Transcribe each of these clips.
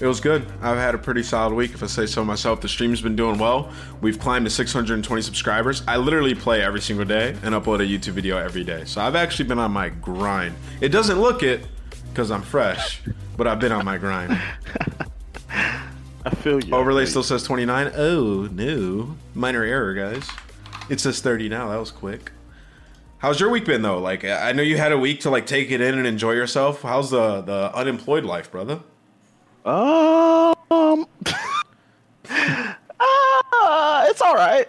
It was good. I've had a pretty solid week, if I say so myself. The stream's been doing well. We've climbed to 620 subscribers. I literally play every single day and upload a YouTube video every day. So I've actually been on my grind. It doesn't look it because I'm fresh, but I've been on my grind. I feel you. Overlay still says 29. Oh, no. Minor error, guys. It says 30 now. That was quick. How's your week been though? Like I know you had a week to like take it in and enjoy yourself. How's the the unemployed life, brother? Um, uh, it's all right.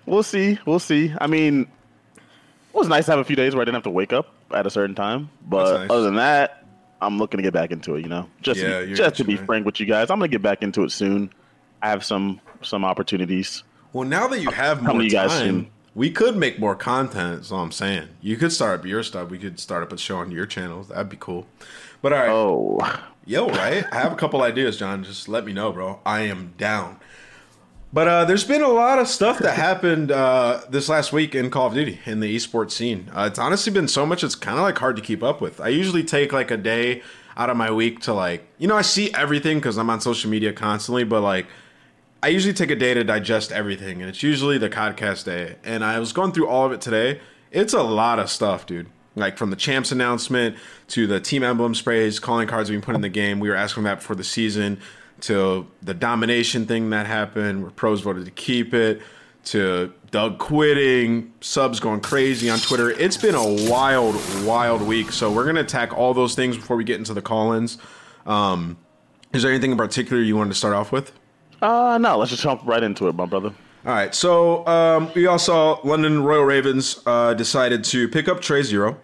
we'll see. We'll see. I mean, it was nice to have a few days where I didn't have to wake up at a certain time. But nice. other than that, I'm looking to get back into it. You know, just Yeah, to, you're just to be man. frank with you guys, I'm gonna get back into it soon. I have some some opportunities. Well, now that you have more many you guys time, seen? we could make more content. Is all I'm saying. You could start up your stuff. We could start up a show on your channel. That'd be cool. But all right, Oh, yo, right? I have a couple ideas, John. Just let me know, bro. I am down. But uh, there's been a lot of stuff that happened uh, this last week in Call of Duty in the esports scene. Uh, it's honestly been so much; it's kind of like hard to keep up with. I usually take like a day out of my week to like, you know, I see everything because I'm on social media constantly, but like. I usually take a day to digest everything, and it's usually the podcast day. And I was going through all of it today. It's a lot of stuff, dude. Like from the champs announcement to the team emblem sprays, calling cards being put in the game. We were asking that before the season. To the domination thing that happened, where pros voted to keep it. To Doug quitting, subs going crazy on Twitter. It's been a wild, wild week. So we're gonna attack all those things before we get into the call-ins. Um, is there anything in particular you wanted to start off with? uh, no. Let's just jump right into it, my brother. All right, so um, we all saw London Royal Ravens uh, decided to pick up Trey Zero.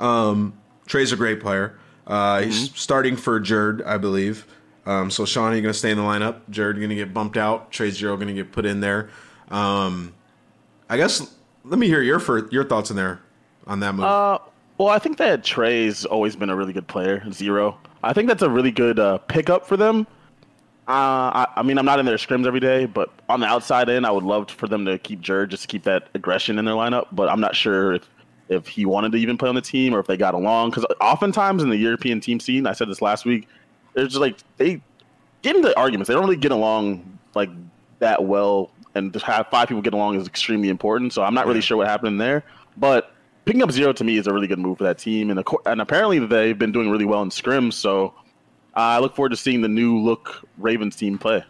Um, Trey's a great player. Uh, He's starting for Jurd, I believe. Um, so Sean, are you going to stay in the lineup? Jurd going to get bumped out. Trey Zero going to get put in there. Um, I guess let me hear your fir- your thoughts in there on that move. Uh, well, I think that Trey's always been a really good player. Zero. I think that's a really good uh, pickup for them. Uh, I, I mean, I'm not in their scrims every day, but on the outside in, I would love for them to keep Jurd just to keep that aggression in their lineup. But I'm not sure if, if he wanted to even play on the team or if they got along. Because oftentimes in the European team scene, I said this last week, there's just like they get into arguments. They don't really get along like that well, and to have five people get along is extremely important. So I'm not really sure what happened there, but picking up zero to me is a really good move for that team, and and apparently they've been doing really well in scrims. So I look forward to seeing the new look Ravens team play.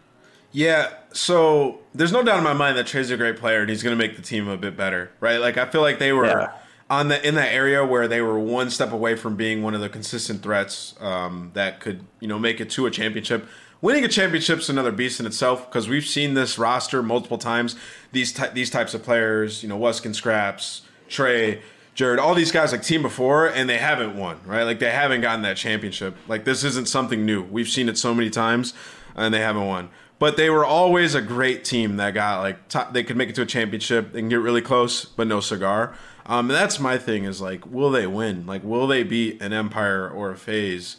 Yeah, so there's no doubt in my mind that Trey's a great player and he's going to make the team a bit better, right? Like I feel like they were Yeah. on the in that area where they were one step away from being one of the consistent threats um, that could you know make it to a championship. Winning a championship's another beast in itself because we've seen this roster multiple times. These ty- these types of players, you know, Wuskin Skrapz, Trey, Jared, all these guys like team before, and they haven't won, right? Like they haven't gotten that championship. Like this isn't something new. We've seen it so many times, and they haven't won. But they were always a great team that got like top, they could make it to a championship. They can get really close, but no cigar. Um, and that's my thing is like, will they win? Like, will they beat an Empire or a FaZe?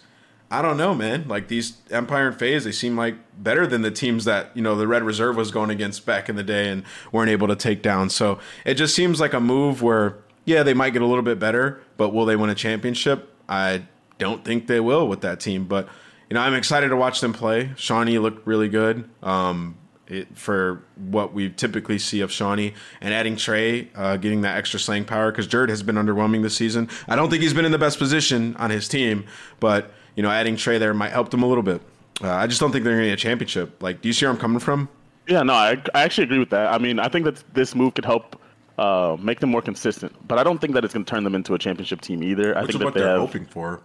I don't know, man. Like these Empire and FaZe, they seem like better than the teams that you know the Red Reserve was going against back in the day and weren't able to take down. So it just seems like a move where yeah, they might get a little bit better, but will they win a championship? I don't think they will with that team. But you know, I'm excited to watch them play. Seany looked really good. Um, it, for what we typically see of Seany and adding Trey, uh, getting that extra slang power because Jared has been underwhelming this season. I don't think he's been in the best position on his team, but you know, adding Trey there might help them a little bit. Uh, I just don't think they're going to get a championship. Like, do you see where I'm coming from? Yeah, no, I, I actually agree with that. I mean, I think that this move could help uh, make them more consistent, but I don't think that it's going to turn them into a championship team either. I think is that what they they're have. hoping for.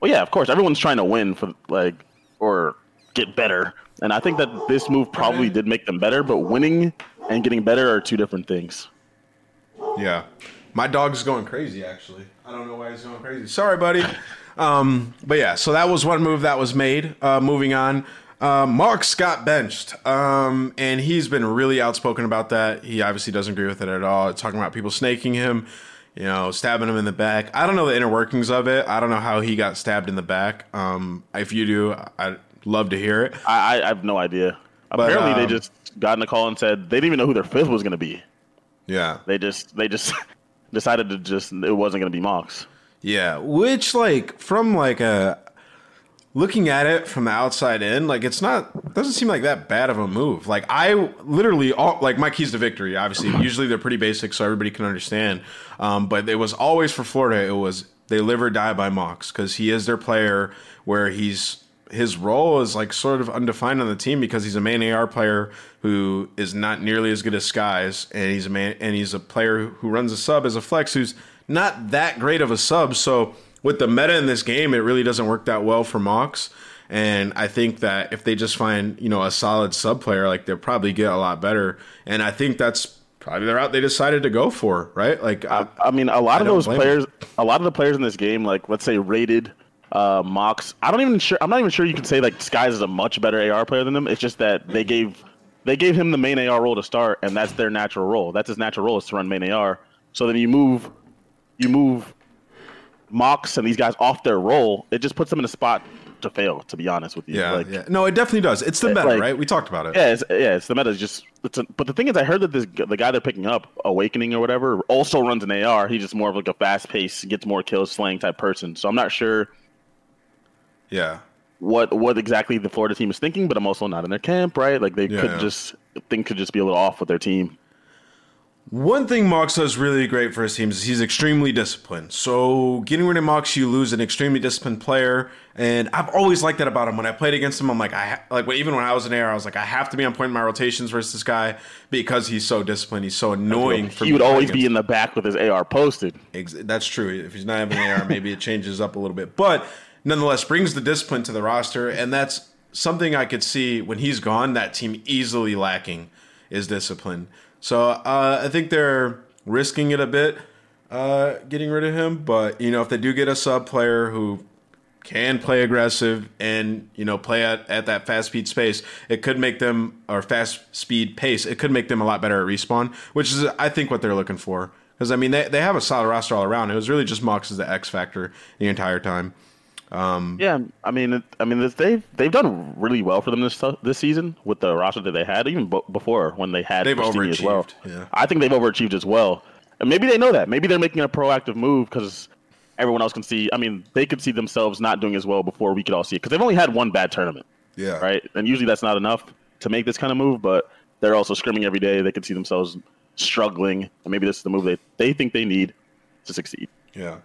Well, yeah, of course, everyone's trying to win for like or get better, and I think that this move probably did make them better. But winning and getting better are two different things. Yeah. My dog's going crazy, actually. I don't know why he's going crazy. Sorry, buddy. Um, but yeah, so that was one move that was made. Uh, moving on. Uh, Mox got benched, um, and he's been really outspoken about that. He obviously doesn't agree with it at all. Talking about people snaking him, you know, stabbing him in the back. I don't know the inner workings of it. I don't know how he got stabbed in the back. Um, if you do, I'd love to hear it. I, I, have no idea. Apparently, they um, just got in a call and said they didn't even know who their fifth was going to be. Yeah. They just they just decided to just it wasn't going to be Mox. Yeah, which like from like a looking at it from the outside in, like it's not doesn't seem like that bad of a move. Like I literally all like my keys to victory. Obviously, usually they're pretty basic, so everybody can understand. Um, but it was always for Florida. It was they live or die by Mox because he is their player. Where he's his role is like sort of undefined on the team because he's a main AR player who is not nearly as good as Skyz, and he's a man and he's a player who runs a sub as a flex who's not that great of a sub. So with the meta in this game, it really doesn't work that well for Mox. And I think that if they just find you know a solid sub player, like they'll probably get a lot better. And I think that's probably the route they decided to go for, right? Like I, I mean, a lot I of those them. players, a lot of the players in this game, like let's say rated uh, Mox. I don't even sure. I'm not even sure you can say like Skyz is a much better AR player than them. It's just that they gave they gave him the main AR role to start, and that's their natural role. That's his natural role is to run main AR. So then you move, you move Mox and these guys off their role. It just puts them in a spot to fail. To be honest with you, yeah, like, yeah. No, it definitely does. It's the meta, like- right? We talked about it. Yeah, it's, yeah, it's the meta. It's just, it's a, but the thing is, I heard that this the guy they're picking up, Owakening or whatever, also runs an AR. He's just more of like a fast pace, gets more kills, slaying type person. So I'm not sure Yeah. what what exactly the Florida team is thinking, but I'm also not in their camp, right? Like they Yeah, could yeah. just things could just be a little off with their team. One thing Mox does really great for his teams is he's extremely disciplined. So getting rid of Mox, you lose an extremely disciplined player, and I've always liked that about him. When I played against him, I'm like, I ha- like even when I was in air, I was like, I have to be on point in my rotations versus this guy because he's so disciplined. He's so annoying. for he would always be in the back with his AR posted. That's true. If he's not having AR, maybe it changes up a little bit. But nonetheless, brings the discipline to the roster, and that's something I could see when he's gone. That team easily lacking is discipline. So uh, I think they're risking it a bit, uh, getting rid of him. But you know, if they do get a sub player who can play aggressive and you know play at, at that fast speed space it could make them or fast speed pace it could make them a lot better at respawn which is i think what they're looking for because i mean they, they have a solid roster all around it was really just mox as the x factor the entire time Um, yeah, I mean, I mean, they've they've done really well for them this this season with the roster that they had, even b- before when they had They've Christine as well. overachieved, yeah. I think they've overachieved as well, and maybe they know that. Maybe they're making a proactive move because everyone else can see. I mean, they could see themselves not doing as well before we could all see it because they've only had one bad tournament, yeah right? And usually that's not enough to make this kind of move, but they're also scrimming every day. They could see themselves struggling, and maybe this is the move they they think they need to succeed. Yeah.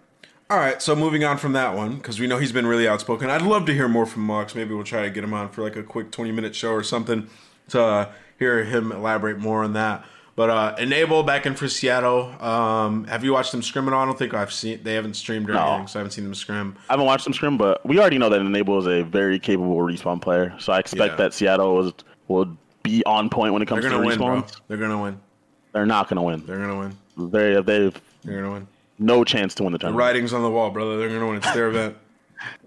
All right, so moving on from that one, because we know he's been really outspoken. I'd love to hear more from Mox. Maybe we'll try to get him on for like a quick 20 minute show or something to uh, hear him elaborate more on that. But uh, Enable back in for Seattle. Um, have you watched them scrim at all? I don't think I've seen. They haven't streamed or No. anything, so I haven't seen them scrim. I haven't watched them scrim, but we already know that Enable is a very capable respawn player. So I expect Yeah. that Seattle was, will be on point when it They're comes gonna to win, bro. They're gonna win. They're not going to win. They're gonna win. They they've They're gonna win. No chance to win the The tournament. writing's on the wall, brother. They're gonna win. It's their event.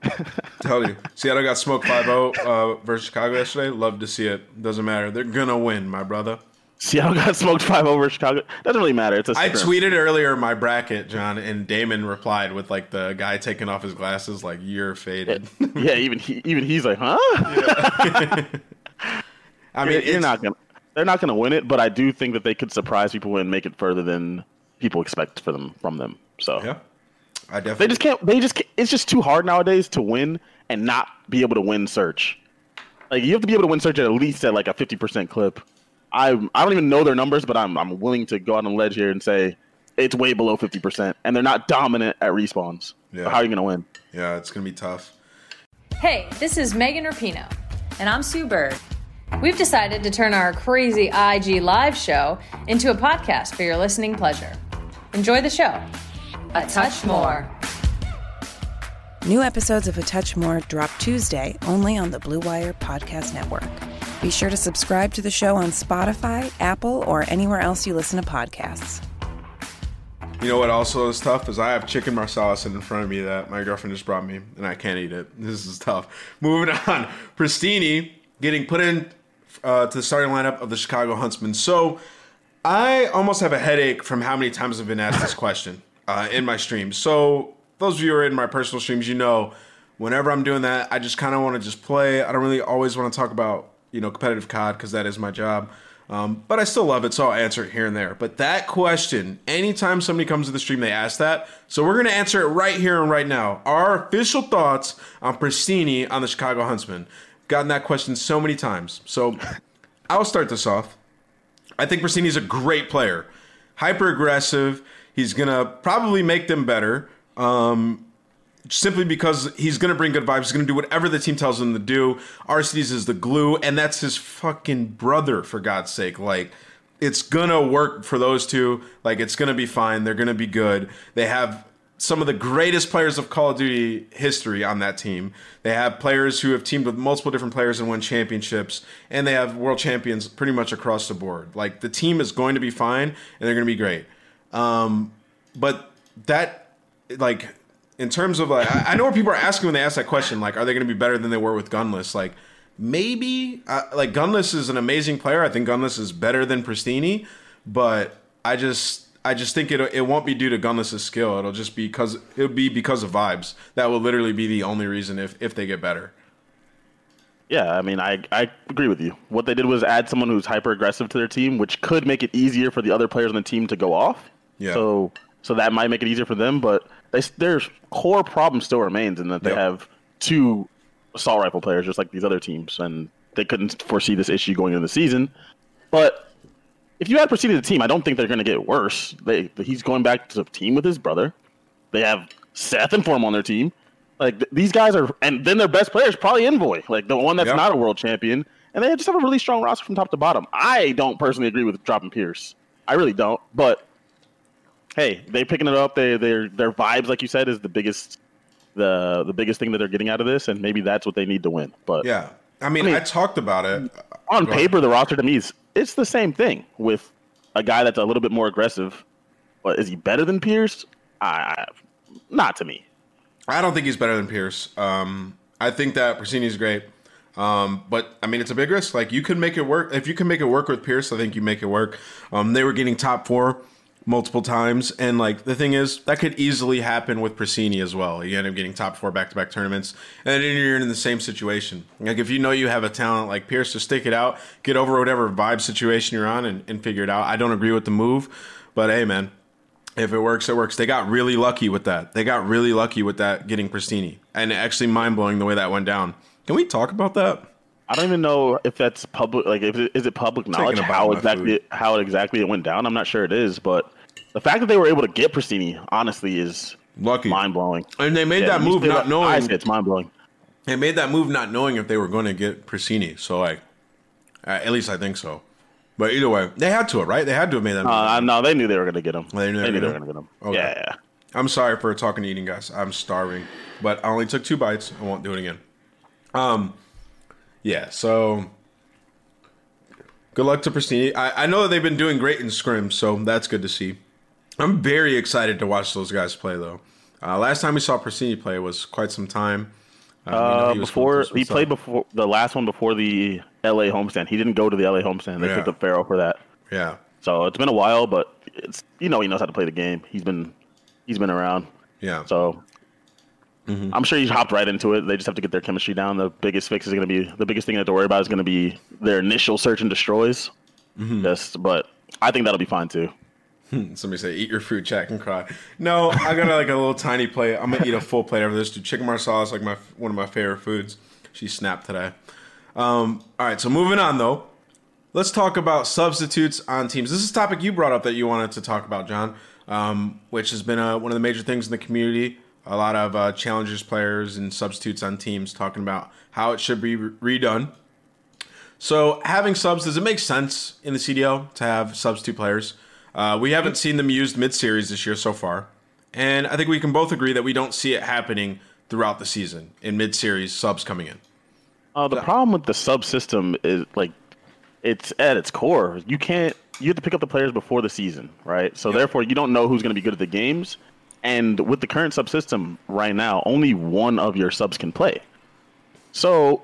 Tell you, Seattle got smoked 5-0 uh, versus Chicago yesterday. Love to see it. Doesn't matter. They're gonna win, my brother. Seattle got smoked five over Chicago. Doesn't really matter. It's a I tweeted earlier my bracket, John, and Damon replied with like the guy taking off his glasses, like you're faded. yeah, even he, even he's like, huh? I mean, you're it's- not gonna. They're not gonna win it, but I do think that they could surprise people and make it further than people expect for them from them. So Yeah, I definitely they just can't. They just. Can't, it's just too hard nowadays to win and not be able to win search. Like you have to be able to win search at least at like a fifty percent clip. I I don't even know their numbers, but I'm I'm willing to go out on a ledge here and say it's way below fifty percent, and they're not dominant at respawns. Yeah. So how are you gonna win? yeah, it's gonna be tough. Hey, this is Megan Rapinoe. And I'm Sue Bird. We've decided to turn our crazy IG live show into a podcast for your listening pleasure. Enjoy the show. A touch more. New episodes of A Touch More drop Tuesday only on the Blue Wire Podcast Network. Be sure to subscribe to the show on Spotify, Apple, or anywhere else you listen to podcasts. You know what also is tough is I have chicken marsala sitting in front of me that my girlfriend just brought me, and I can't eat it. This is tough. Moving on, Prestinni getting put in uh, to the starting lineup of the Chicago Huntsmen. So I almost have a headache from how many times I've been asked this question uh, in my streams. So those of you who are in my personal streams, you know, whenever I'm doing that, I just kind of want to just play. I don't really always want to talk about you know competitive COD because that is my job. Um, but I still love it, so I'll answer it here and there. But that question, anytime somebody comes to the stream, they ask that. So we're gonna answer it right here and right now. Our official thoughts on Prestinni on the Chicago Huntsmen. Gotten that question so many times. So I'll start this off. I think Prestinni's a great player, hyper aggressive. He's gonna probably make them better. Um, simply because he's going to bring good vibes. He's going to do whatever the team tells him to do. Arcitys is the glue, and that's his fucking brother, for God's sake. Like, it's going to work for those two. Like, it's going to be fine. They're going to be good. They have some of the greatest players of Call of Duty history on that team. They have players who have teamed with multiple different players and won championships, and they have world champions pretty much across the board. Like, the team is going to be fine, and they're going to be great. Um, but that, like, in terms of like, I, I know what people are asking when they ask that question, like, are they going to be better than they were with Gunless? Like, maybe, uh, like, Gunless is an amazing player. I think Gunless is better than Prestinni, but I just, I just think it it won't be due to Gunless's skill. It'll just be because it'll be because of vibes. That will literally be the only reason if if they get better. Yeah, I mean, I, I agree with you. What they did was add someone who's hyper aggressive to their team, which could make it easier for the other players on the team to go off. Yeah. So so that might make it easier for them, but they, their core problem still remains in that they Yep. have two assault rifle players, just like these other teams, and they couldn't foresee this issue going into the season. But if you add Proceed to the team, I don't think they're going to get worse. They he's going back to the team with his brother. They have Seth and Form on their team. Like th- these guys are, and then their best player is probably Envoy, like the one that's Yep. not a world champion. And they just have a really strong roster from top to bottom. I don't personally agree with dropping Pierce. I really don't. But hey, they picking it up. They their their vibes, like you said, is the biggest the the biggest thing that they're getting out of this, and maybe that's what they need to win. But Yeah, I mean, I, mean- talked about it on Go ahead. paper, the roster to me is it's the same thing with a guy that's a little bit more aggressive. But is he better than Pierce? I, I not to me. I don't think he's better than Pierce. Um, I think that Prestinni's great. Um, but I mean, it's a big risk. Like you can make it work. If you can make it work with Pierce, I think you make it work. Um, they were getting top four multiple times, and like the thing is, that could easily happen with Prestinni as well. You end up getting top four back to back tournaments, and then you're in the same situation. Like if you know you have a talent like Pierce, just stick it out, get over whatever vibe situation you're on, and, and figure it out. I don't agree with the move, but hey, man, if it works, it works. They got really lucky with that. They got really lucky with that getting Prestinni, and actually mind blowing the way that went down. Can we talk about that? I don't even know if that's public. Like, if it, is it public knowledge how exactly food. how exactly it went down? I'm not sure it is, but the fact that they were able to get Prestinni, honestly, is Lucky, mind blowing. and they made that move not I knowing. say it's mind blowing. They made that move not knowing if they were going to get Prestinni. So like, at least I think so. But either way, they had to, right? They had to have made that. move. Uh, no, they knew they were going to get him. They knew they knew they were going to get him. Okay. Yeah, yeah. I'm sorry for talking to eating, guys. I'm starving, but I only took two bites. I won't do it again. Um, yeah. So good luck to Prestinni. I, I know that they've been doing great in scrims, so that's good to see. I'm very excited to watch those guys play, though. Uh, last time we saw Prestinni play was quite some time. Uh, uh he before he played before the last one before the L.A. homestand. He didn't go to the L.A. homestand. They yeah. picked up Farrell for that. Yeah. So it's been a while, but it's you know he knows how to play the game. He's been he's been around. Yeah. So mm-hmm. I'm sure he's hopped right into it. They just have to get their chemistry down. The biggest fix is going to be the biggest thing they have to worry about is going to be their initial search and destroys. Mm-hmm. Just, but I think that'll be fine too. Somebody say, "Eat your food, Jack and cry." No, I got like a little tiny plate. I'm gonna eat a full plate of this. Dude, chicken marsala is like my one of my favorite foods. She snapped today. Um, all right, so moving on though, let's talk about substitutes on teams. This is a topic you brought up that you wanted to talk about, John, um, which has been a, one of the major things in the community. A lot of uh, challengers players and substitutes on teams talking about how it should be re- redone. So having subs does it make sense in the CDL to have substitute players? Uh, we haven't seen them used mid series this year so far. And I think we can both agree that we don't see it happening throughout the season in mid series subs coming in. Uh, the problem with the sub system is like it's at its core. You can't you have to pick up the players before the season, right? So therefore you don't know who's going to be good at the games. And with the current sub system right now, only one of your subs can play. So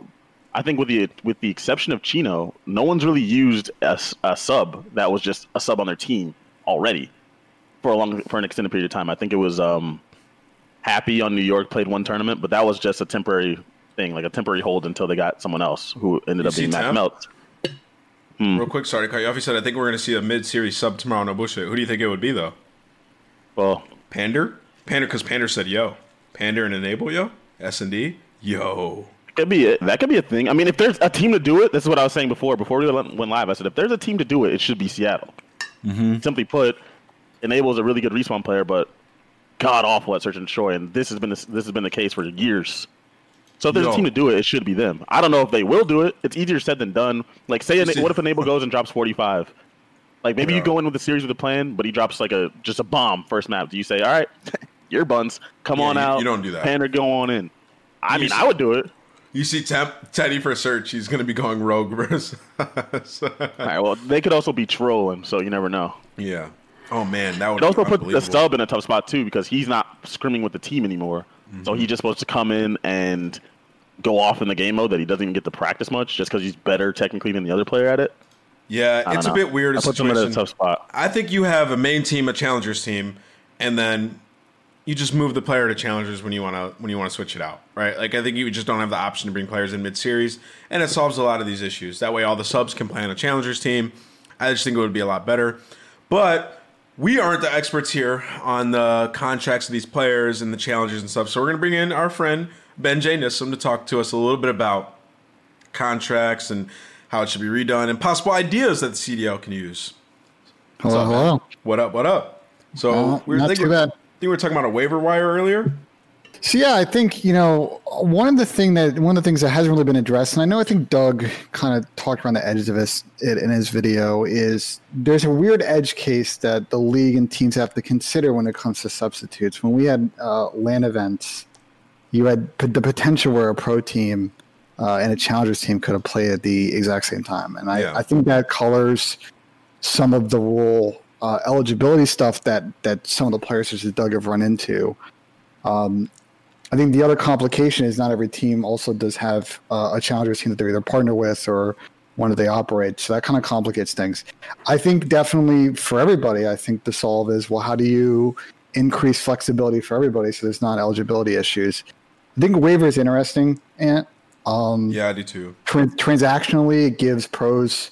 I think with the with the exception of Chino, no one's really used a, a sub that was just a sub on their team already for a long for an extended period of time. I think it was um, Happy on New York played one tournament, but that was just a temporary thing, like a temporary hold until they got someone else who ended you up being Mac Melts. Hmm. Real quick, sorry you said I think we're going to see a mid-series sub tomorrow. No bullshit. Who do you think it would be though? Well, Pander, Pander, because Pander said yo, Pander and Enable yo, S and D yo could be it. That could be a thing. I mean, if there's a team to do it, this is what I was saying before. Before we went live, I said if there's a team to do it, it should be Seattle. Mm-hmm. Simply put, Enable is a really good respawn player, but god awful at search and destroy, and this has been this, this has been the case for years. So if there's Yo. a team to do it, it should be them. I don't know if they will do it. It's easier said than done. Like, say, what if Enable goes and drops 45? Like, maybe you go in with a series with a plan, but he drops like a just a bomb first map. Do you say, all right, your buns, come yeah, on you, out? You don't do that. Pander, go on in. I mean, I would do it. You see Temp, Teddy for search, he's going to be going rogue versus. All right, well, they could also be trolling, so you never know. Yeah. Oh man, that would also put the sub in a tough spot too because he's not screaming with the team anymore. Mm-hmm. So he's just supposed to come in and go off in the game mode that he doesn't even get to practice much just because he's better technically than the other player at it. Yeah, it's know. a bit weird. I put him in a tough spot. I think you have a main team, a challengers team, and then you just move the player to challengers when you want to when you want to switch it out, right? Like I think you just don't have the option to bring players in mid series, and it solves a lot of these issues. That way, all the subs can play on a challengers team. I just think it would be a lot better. But we aren't the experts here on the contracts of these players and the challenges and stuff. So we're going to bring in our friend Ben J Nissim to talk to us a little bit about contracts and how it should be redone and possible ideas that the CDL can use. Hello, up, hello. What up? What up? So uh, we're not thinking, too bad we were talking about a waiver wire earlier. So yeah, I think you know one of the thing that one of the things that hasn't really been addressed, and I know I think Doug kind of talked around the edges of this in his video, is there's a weird edge case that the league and teams have to consider when it comes to substitutes. When we had uh, LAN events, you had the potential where a pro team uh, and a challengers team could have played at the exact same time, and I, yeah. I think that colors some of the rule uh, eligibility stuff that that some of the players such as Doug have run into. Um, I think the other complication is not every team also does have uh, a challengers team that they're either partner with or one that they operate. So that kind of complicates things. I think definitely for everybody, I think the solve is well, how do you increase flexibility for everybody so there's not eligibility issues? I think waiver is interesting, and um, yeah, I do too. Tra- transactionally, it gives pros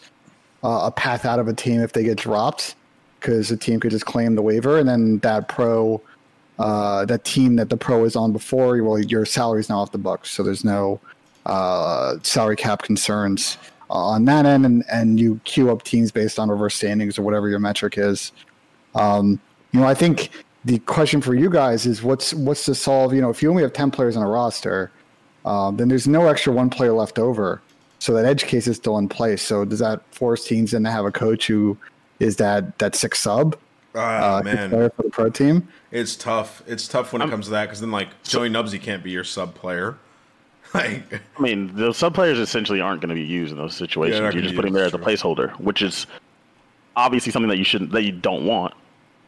uh, a path out of a team if they get dropped because the team could just claim the waiver, and then that pro, uh, that team that the pro is on before, well, your salary is now off the books, so there's no uh, salary cap concerns on that end, and and you queue up teams based on reverse standings or whatever your metric is. Um, you know, I think the question for you guys is what's what's to solve. You know, if you only have ten players on a roster, um, then there's no extra one player left over. So that edge case is still in place. So does that force teams then to have a coach who is that that six sub. Oh, uh, man, for the pro team. It's tough. It's tough when it comes to that because then like Joey Nubsy can't be your sub player. like, I mean, the sub players essentially aren't going to be used in those situations. Yeah, You're just putting there as a placeholder, which is obviously something that you shouldn't, that you don't want.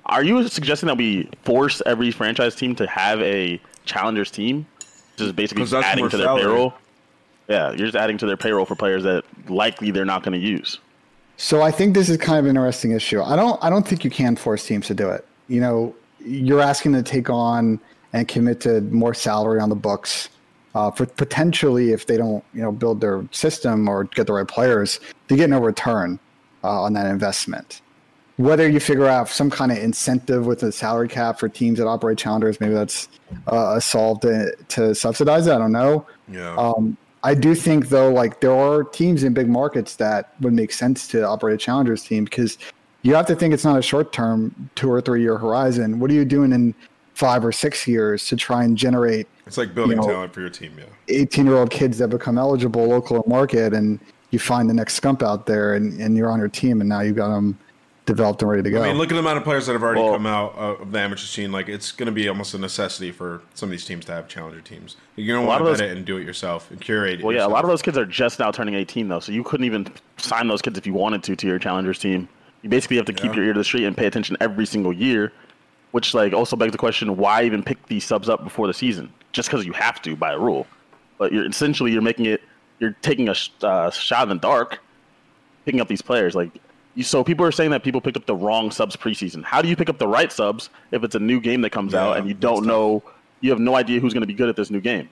Are you suggesting that we force every franchise team to have a challengers team? Just basically 'Cause that's adding to their salary. payroll. Yeah, you're just adding to their payroll for players that likely they're not going to use. So I think this is kind of an interesting issue. I don't I don't think you can force teams to do it. You know, you're asking them to take on and commit to more salary on the books. Uh, for potentially, if they don't, you know, build their system or get the right players, they get no return uh, on that investment. Whether you figure out some kind of incentive with a salary cap for teams that operate challengers, maybe that's uh, a solve to, to subsidize it. I don't know. Yeah. Um, I do think though, like there are teams in big markets that would make sense to operate a challengers team because you have to think it's not a short term two or three year horizon. What are you doing in five or six years to try and generate it's like building you know- talent for your team. Yeah. 18 year old kids that become eligible local market and you find the next scump out there and, and you're on your team and now you've got them developed and ready to go. I mean, look at the amount of players that have already Well- come out uh, of the amateur scene. Like, it's going to be almost a necessity for some of these teams to have challenger teams. You're going to lot want to those- bet it and do it yourself and curate it. Well, yeah, a lot of those kids are just now turning 18 though, so you couldn't even sign those kids if you wanted to to your challengers team. You basically have to keep Yeah. your ear to the street and pay attention every single year, which like also begs the question: Why even pick these subs up before the season? Just because you have to by a rule, but you're essentially you're making it you're taking a uh, shot in the dark, picking up these players like. You, so people are saying that people picked up the wrong subs preseason. How do you pick up the right subs if it's a new game that comes Yeah, out and you don't know, you have no idea who's going to be good at this new game?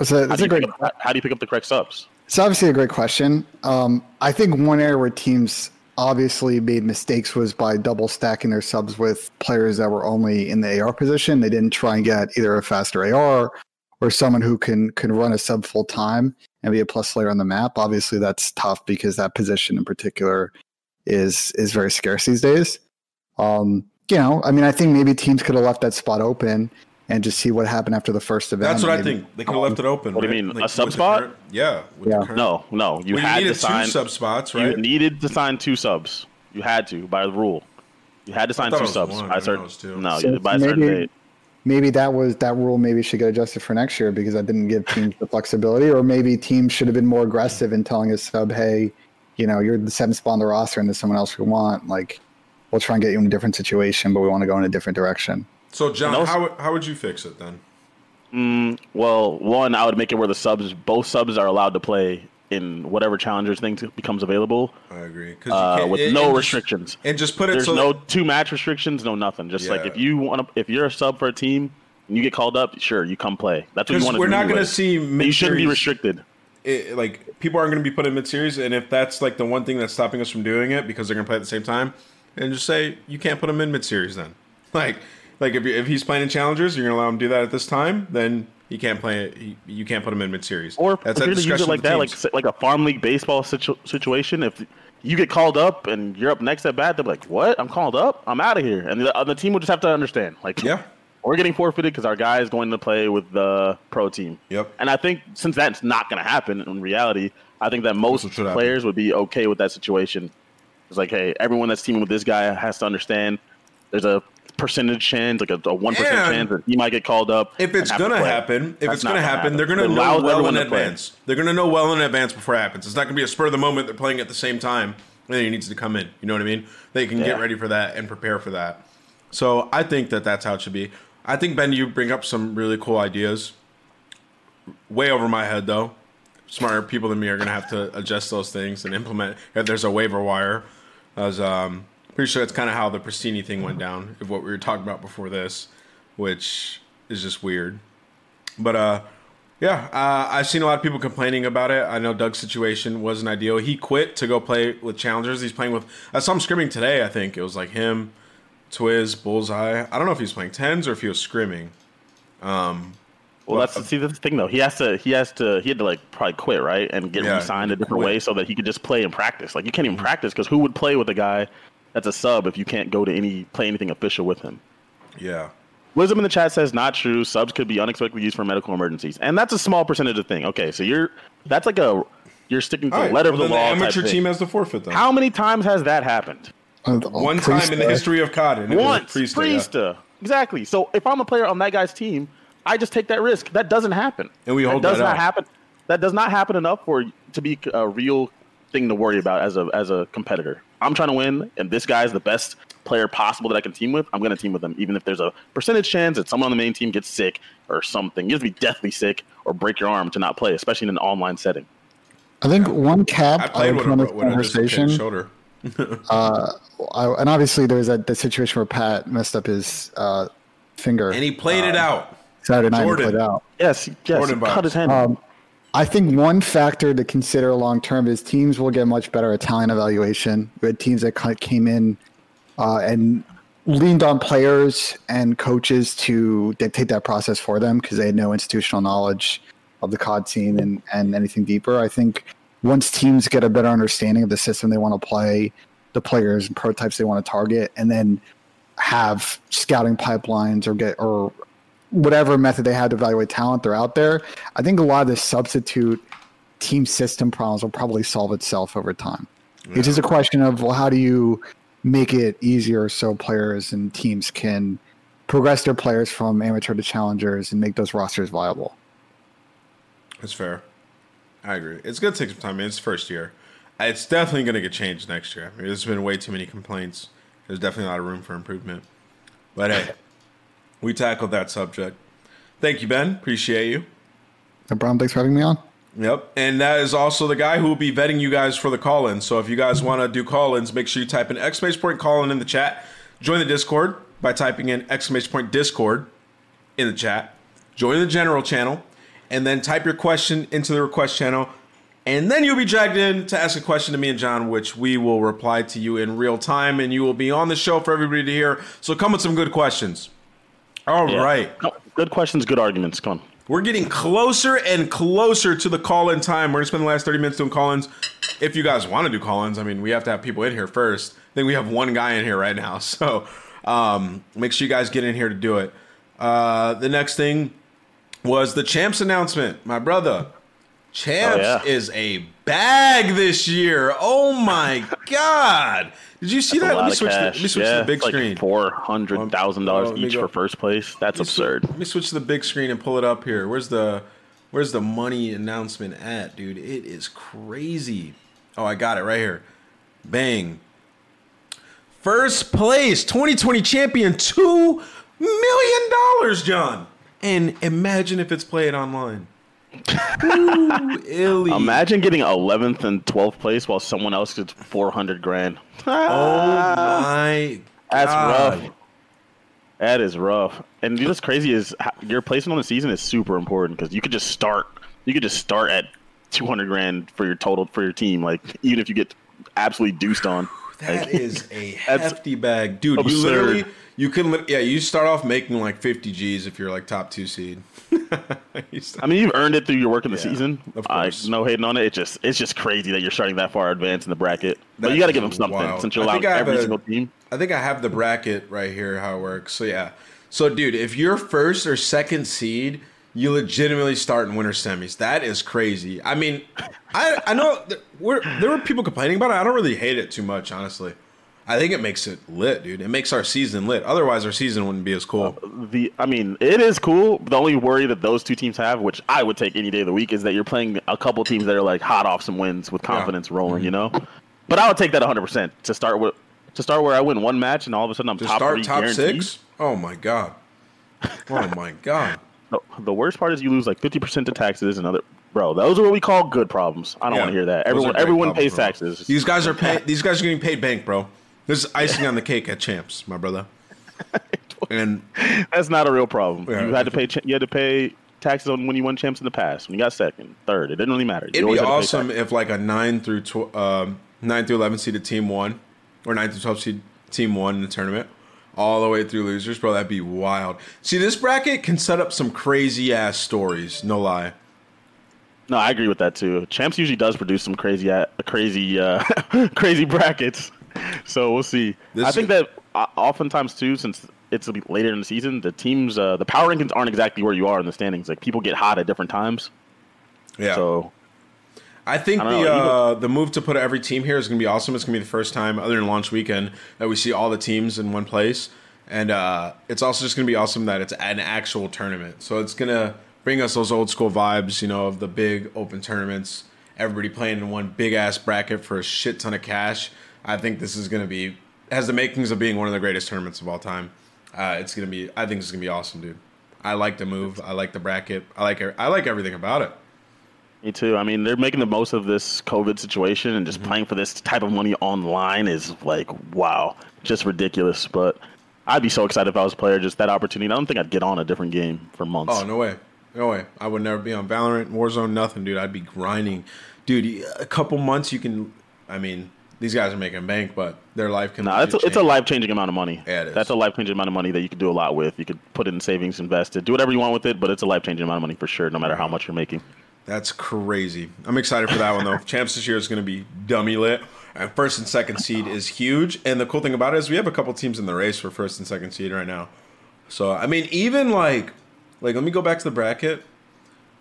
it's a, How do, a you great pick up, how do you pick up the correct subs? It's obviously a great question. Um, I think one area where teams obviously made mistakes was by double stacking their subs with players that were only in the AR position. They didn't try and get either a faster AR or someone who can can run a sub full time and be a plus player on the map. Obviously, that's tough because that position in particular is is very scarce these days. Um, you know, I mean, I think maybe teams could have left that spot open and just see what happened after the first event. That's what I think. They could have left it open. What do you right? mean, a with sub the spot? current- yeah. Yeah. The current, No, no. You Well, had needed to sign two sub spots, You needed to sign two subs. You had to by the rule. You had to sign thought two it was subs one. by I a thought certain. it was two. No, So you- by a certain date. maybe that was that rule maybe should get adjusted for next year because I didn't give teams the flexibility or maybe teams should have been more aggressive in telling a sub hey you know you're the seventh spot on the roster and there's someone else we want like we'll try and get you in a different situation but we want to go in a different direction So, John, And those- how, would- how would you fix it then? Well, one, I would make it where the subs, both subs, are allowed to play in whatever challengers thing to, becomes available I agree. uh, with and- no and just- restrictions. And just put it There's so no that- two match restrictions, no nothing. Just like if you want to, if you're a sub for a team and you get called up, sure, you come play. That's what you want to do. we're do. not going to see. But you shouldn't be restricted. It, like people aren't going to be put in mid series, and if that's like the one thing that's stopping us from doing it because they're going to play at the same time, and just say you can't put him in mid series then. Like, like if, you- if he's playing in challengers, you're going to allow him to do that at this time, then he can't play. it. He, you can't put him in mid series. Or that's if you're to use it like that, like teams. like a farm league baseball situ- situation, if you get called up and you're up next at bat, they're like, "What? I'm called up. I'm out of here." And the, the team will just have to understand, like, Yeah. We're getting forfeited because our guy is going to play with the pro team. Yep. And I think since that's not going to happen in reality, I think that most should happen. players would be okay with that situation. It's like, hey, everyone that's teaming with this guy has to understand there's a percentage chance, like a, one percent chance that he might get called up. If it's and have to gonna happen, if That's it's gonna happen, they're gonna It know well in to play. advance. They're gonna know well in advance before it happens. It's not gonna be a spur of the moment. They're playing at the same time, and then he needs to come in. You know what I mean? They can get ready for that and prepare for that. So I think that that's how it should be. I think Ben, you bring up some really cool ideas. Way over my head though. Smarter people than me are gonna have to adjust those things and implement. If there's a waiver wire, as um, pretty sure that's kind of how the Prestinni thing went down. Of what we were talking about before this, which is just weird. But uh, yeah, uh, I've seen a lot of people complaining about it. I know Doug's situation wasn't ideal. He quit to go play with challengers. He's playing with. I saw him scrimming today. I think it was like him, Twiz, Bullseye. I don't know if he was playing tens or if he was scrimming. Um, well, that's see that's the thing though. He has to he has to he had to like probably quit right and get Yeah, re-signed a different quit. way so that he could just play and practice. Like you can't even mm-hmm. practice because who would play with a guy that's a sub if you can't go to any play anything official with him? Yeah, Wisdom in the chat says not true. Subs could be unexpectedly used for medical emergencies, and that's a small percentage of the thing. Okay, so you're that's like a you're sticking to All the letter well, of the law. The amateur thing. team has the forfeit then. How many times has that happened? One time in the history of COD. and it was Once, Priesta, Priesta. yeah. Exactly. So if I'm a player on that guy's team, I just take that risk. That doesn't happen. And we hold that does that not out. happen. That does not happen enough for to be a real thing to worry about as a as a competitor. I'm trying to win, and this guy's the best player possible that I can team with, I'm going to team with them, even if there's a percentage chance that someone on the main team gets sick or something. You have to be deathly sick or break your arm to not play, especially in an online setting. I think one cap I played I with would a, with a conversation. dislocated shoulder. Uh, I, and obviously there was that the situation where Pat messed up his uh, finger And he played it out. Saturday night and Jordan. played out. Yes, yes, Jordan he cut vibes. his hand. Um, I think one factor to consider long term is teams will get much better at talent evaluation. We had teams that kind of came in uh, and leaned on players and coaches to dictate that process for them because they had no institutional knowledge of the COD scene and, and anything deeper. I think once teams get a better understanding of the system they want to play, the players and prototypes they want to target, and then have scouting pipelines or get or whatever method they have to evaluate talent they're out there. I think a lot of the substitute team system problems will probably solve itself over time. It's just a question of well, how do you make it easier so players and teams can progress their players from amateur to challengers and make those rosters viable. That's fair. I agree. It's gonna take some time. I mean, it's first year. It's definitely gonna get changed next year. I mean, there's been way too many complaints. There's definitely a lot of room for improvement. But hey, we tackled that subject. Thank you, Ben. Appreciate you. No problem. Thanks for having me on. Yep. And that is also the guy who will be vetting you guys for the call in. So if you guys want to do call ins, make sure you type in exclamation point call in in the chat. Join the Discord by typing in exclamation point Discord in the chat. Join the general channel and then type your question into the request channel. And then you'll be dragged in to ask a question to me and John, which we will reply to you in real time. And you will be on the show for everybody to hear. So come with some good questions. All right. Yeah. No, good questions, good arguments. Come on. We're getting closer and closer to the call in time. We're going to spend the last 30 minutes doing call ins. If you guys want to do call ins, I mean, we have to have people in here first. I think we have one guy in here right now. So um, make sure you guys get in here to do it. Uh, the next thing was the Champs announcement. My brother, Champs Oh, yeah. is a bag this year. Oh my God. Did you see That's that? Let me switch, the, let me switch yeah, to the big like screen. Four hundred thousand dollars um, let each for first place. That's Let absurd. Let me switch to the big screen and pull it up here. Where's the Where's the money announcement at, dude? It is crazy. Oh, I got it right here. Bang. First place, 2020 champion, two million dollars, John. And imagine if it's played online. Ooh, illy. Imagine getting 11th and 12th place while someone else gets 400 grand. Oh my That's God. rough. That is rough. And you what's crazy is your placement on the season is super important because you could just start. You could just start at 200 grand for your total for your team. Like even if you get absolutely deuced on. That like, is a hefty bag, dude. You absurd. literally, you can, yeah. You start off making like fifty G's if you're like top two seed. I mean, you've earned it through your work in the Yeah, season. of I course. no hating on it. It just it's just crazy that you're starting that far advanced in the bracket. but you got to give them something wild. since you're allowed think I have every a- single team. I think I have the bracket right here. How it works. So yeah. So dude, if you're first or second seed, you legitimately start in winter semis. That is crazy. I mean, I I know th- there were people complaining about it. I don't really hate it too much, honestly. I think it makes it lit, dude. It makes our season lit. Otherwise, our season wouldn't be as cool. Uh, the I mean, it is cool. The only worry that those two teams have, which I would take any day of the week, is that you're playing a couple teams that are like hot off some wins with confidence rolling. Mm-hmm. You know, but I would take that 100 percent to start with. To start where I win one match and all of a sudden I'm To top start three top guaranteed. six. Oh my god. Oh my god. The, the worst part is you lose like 50 percent to taxes and other. Bro, those are what we call good problems. I don't Yeah, want to hear that. Everyone, everyone pays bro. taxes. These guys are pay- These guys are getting paid bank, bro. This is icing on the cake at champs, my brother. And That's not a real problem. Yeah. you had to pay. You had to pay taxes on when you won champs in the past. When you got second, third, it didn't really matter. You it'd be always had to pay awesome if like a nine through tw- um, nine through eleven seeded team won, or nine through twelve seed team won in the tournament, all the way through losers, bro. That'd be wild. See, this bracket can set up some crazy ass stories. No lie. No, I agree with that too. Champs usually does produce some crazy, crazy, uh, crazy brackets. So we'll see. This I think that uh, oftentimes too, since it's later in the season, the teams, uh, the power rankings aren't exactly where you are in the standings. Like people get hot at different times. Yeah. So I think I the know, uh, the move to put every team here is going to be awesome. It's going to be the first time, other than launch weekend, that we see all the teams in one place, and uh, it's also just going to be awesome that it's an actual tournament. So it's going to bring us those old school vibes, you know, of the big open tournaments. Everybody playing in one big ass bracket for a shit ton of cash. I think this is going to be has the makings of being one of the greatest tournaments of all time. Uh, it's gonna be. I think it's gonna be awesome, dude. I like the move. I like the bracket. I like. I like everything about it. Me too. I mean, they're making the most of this COVID situation, and just Mm-hmm. playing for this type of money online is like, wow, just ridiculous. But I'd be so excited if I was a player. Just that opportunity. I don't think I'd get on a different game for months. Oh no way, no way. I would never be on Valorant, Warzone, nothing, dude. I'd be grinding, dude. A couple months, you can. I mean, these guys are making bank, but their life can. No, it's a, it's a life changing amount of money. Yeah, it is. That's a life changing amount of money that you could do a lot with. You could put it in savings, invest it, do whatever you want with it, but it's a life changing amount of money for sure, no matter how much you're making. That's crazy. I'm excited for that one though. Champs this year is going to be dummy lit. And first and second seed is huge. And the cool thing about it is we have a couple teams in the race for first and second seed right now. So I mean, even like, like let me go back to the bracket.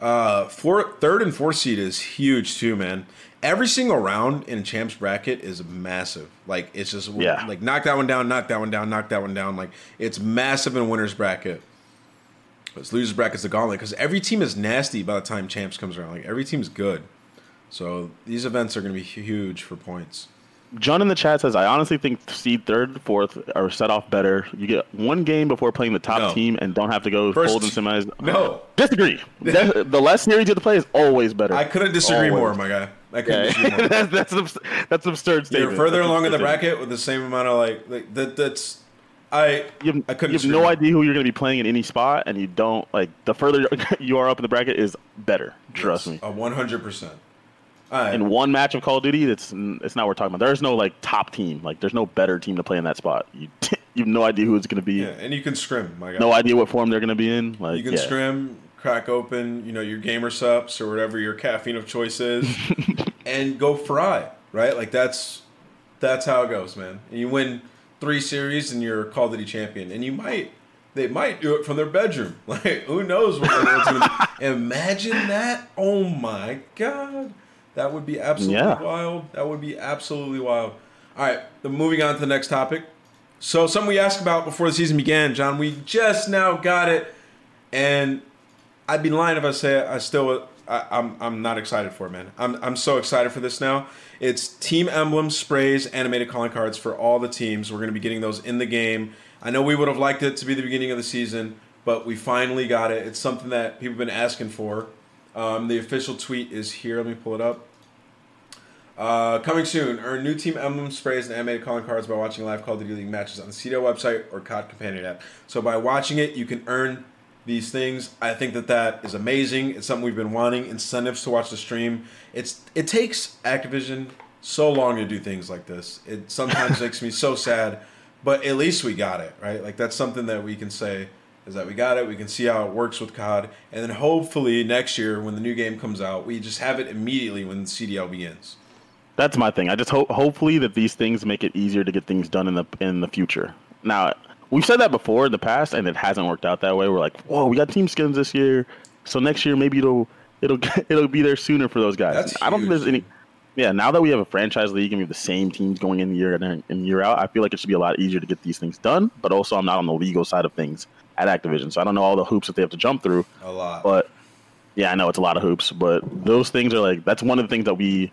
Uh, four, third and fourth seed is huge too, man. Every single round in a champs bracket is massive. Like it's just Yeah. like knock that one down, knock that one down, knock that one down. Like it's massive in winners bracket. It's losers bracket's the gauntlet because every team is nasty by the time champs comes around. Like every team's good. So these events are going to be huge for points. John in the chat says, I honestly think seed third, fourth are set off better. You get one game before playing the top No. team and don't have to go First- cold and semis. No, Disagree. The the less series you have to play is always better. I couldn't disagree Always. more, my guy. I couldn't Yeah. disagree more. that's, that's, abs- that's absurd You're further That's along in the bracket with the same amount of like, like that. That's I. You have, I couldn't you have no idea who you're going to be playing in any spot, and you don't like the further you are up in the bracket is better. Trust me. A one hundred percent. Right. In one match of Call of Duty, it's it's not what we're talking about. There's no like top team. Like there's no better team to play in that spot. You you have no idea who it's going to be. Yeah, and you can scrim, my guy. No idea what form they're going to be in. Like You can yeah. scrim, crack open, you know, your gamer sups or whatever your caffeine of choice is, and go fry, right? Like that's that's how it goes, man. And you win three series and you're Call of Duty champion, and you might they might do it from their bedroom. Like who knows what the world's gonna Imagine that! Oh my god, that would be absolutely Yeah. wild. That would be absolutely wild. All right, moving on to the next topic. So something we asked about before the season began, John. We just now got it, and I'd be lying if I say I still I, I'm I'm not excited for it, man. I'm I'm so excited for this now. It's team emblems, sprays, animated calling cards for all the teams. We're going to be getting those in the game. I know we would have liked it to be the beginning of the season, but we finally got it. It's something that people have been asking for. Um, the official tweet is here. Let me pull it up. Uh, coming soon. Earn new team emblem sprays and animated calling cards by watching live Call of Duty League matches on the CDL website or COD Companion app. So by watching it, you can earn these things. I think that that is amazing. It's something we've been wanting. Incentives to watch the stream. It's it takes Activision so long to do things like this. It sometimes makes me so sad, but at least we got it right. Like that's something that we can say is that we got it. We can see how it works with COD, and then hopefully next year when the new game comes out, we just have it immediately when the CDL begins. That's my thing. I just hope, hopefully, that these things make it easier to get things done in the in the future. Now, we've said that before in the past, and it hasn't worked out that way. We're like, whoa, we got team skins this year, so next year maybe it'll it'll it'll be there sooner for those guys. That's I don't think there's any. Yeah, now that we have a franchise league and we have the same teams going in year in and year out, I feel like it should be a lot easier to get these things done. But also, I'm not on the legal side of things at Activision, so I don't know all the hoops that they have to jump through. A lot. But yeah, I know it's a lot of hoops, but those things are like that's one of the things that we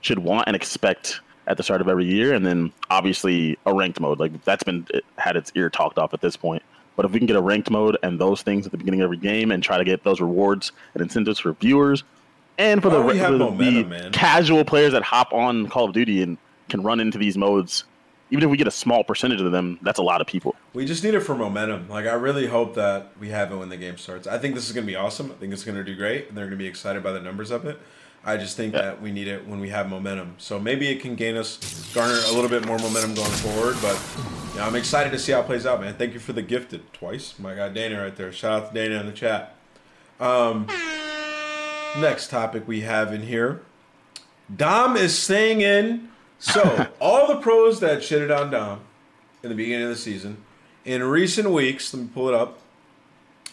should want and expect at the start of every year, and then obviously a ranked mode like that's been it had its ear talked off at this point. But if we can get a ranked mode and those things at the beginning of every game, and try to get those rewards and incentives for viewers, and for the, don't we have for the momentum, man? casual players that hop on Call of Duty and can run into these modes, even if we get a small percentage of them, that's a lot of people. We just need it for momentum. Like I really hope that we have it when the game starts. I think this is going to be awesome. I think it's going to do great, and they're going to be excited by the numbers of it. I just think Yeah. that we need it when we have momentum. So maybe it can gain us, garner a little bit more momentum going forward. But yeah, I'm excited to see how it plays out, man. Thank you for the gifted twice. My guy Dana right there. Shout out to Dana in the chat. Um, next topic we have in here. Dom is staying in. So all the pros that shitted on Dom in the beginning of the season. In recent weeks, let me pull it up.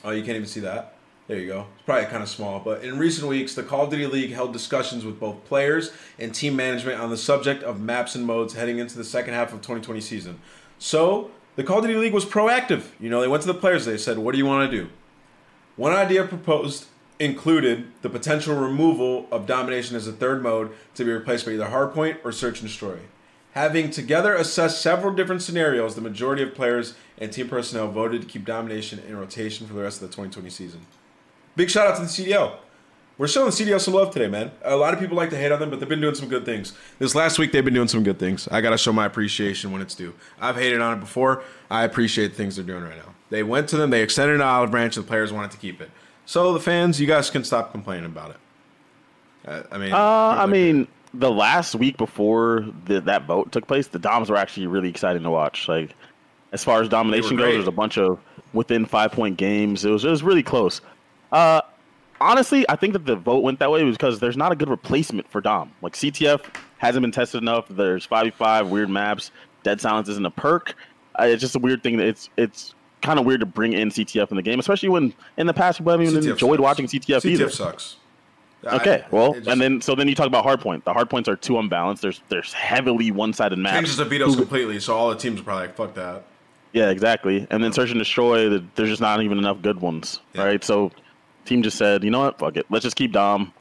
Oh, you can't even see that. There you go. It's probably kind of small, but in recent weeks, the Call of Duty League held discussions with both players and team management on the subject of maps and modes heading into the second half of 2020 season. So, the Call of Duty League was proactive. You know, they went to the players, they said, What do you want to do? One idea proposed included the potential removal of domination as a third mode to be replaced by either hardpoint or search and destroy. Having together assessed several different scenarios, the majority of players and team personnel voted to keep domination in rotation for the rest of the 2020 season. Big shout out to the CDL. We're showing the CDL some love today, man. A lot of people like to hate on them, but they've been doing some good things. This last week, they've been doing some good things. I got to show my appreciation when it's due. I've hated on it before. I appreciate the things they're doing right now. They went to them, they extended an olive branch, and the players wanted to keep it. So, the fans, you guys can stop complaining about it. Uh, I mean, Uh, I mean, the last week before the, that vote took place, the Doms were actually really exciting to watch. Like, as far as domination goes, there's a bunch of within five point games. It was it was really close. Uh, honestly, I think that the vote went that way because there's not a good replacement for Dom. Like CTF hasn't been tested enough. There's 5v5 weird maps. Dead silence isn't a perk. Uh, it's just a weird thing. That it's it's kind of weird to bring in CTF in the game, especially when in the past people haven't even CTF enjoyed sucks. watching CTF, CTF either. sucks. Okay, I- well, just and then so then you talk about hardpoint. The hardpoints are too unbalanced. There's there's heavily one-sided maps. changes the vetoes completely, so all the teams are probably like, fuck that. Yeah, exactly. And then search and destroy. the- There's just not even enough good ones, Yeah. right? So, team just said, you know what, fuck it, let's just keep Dom.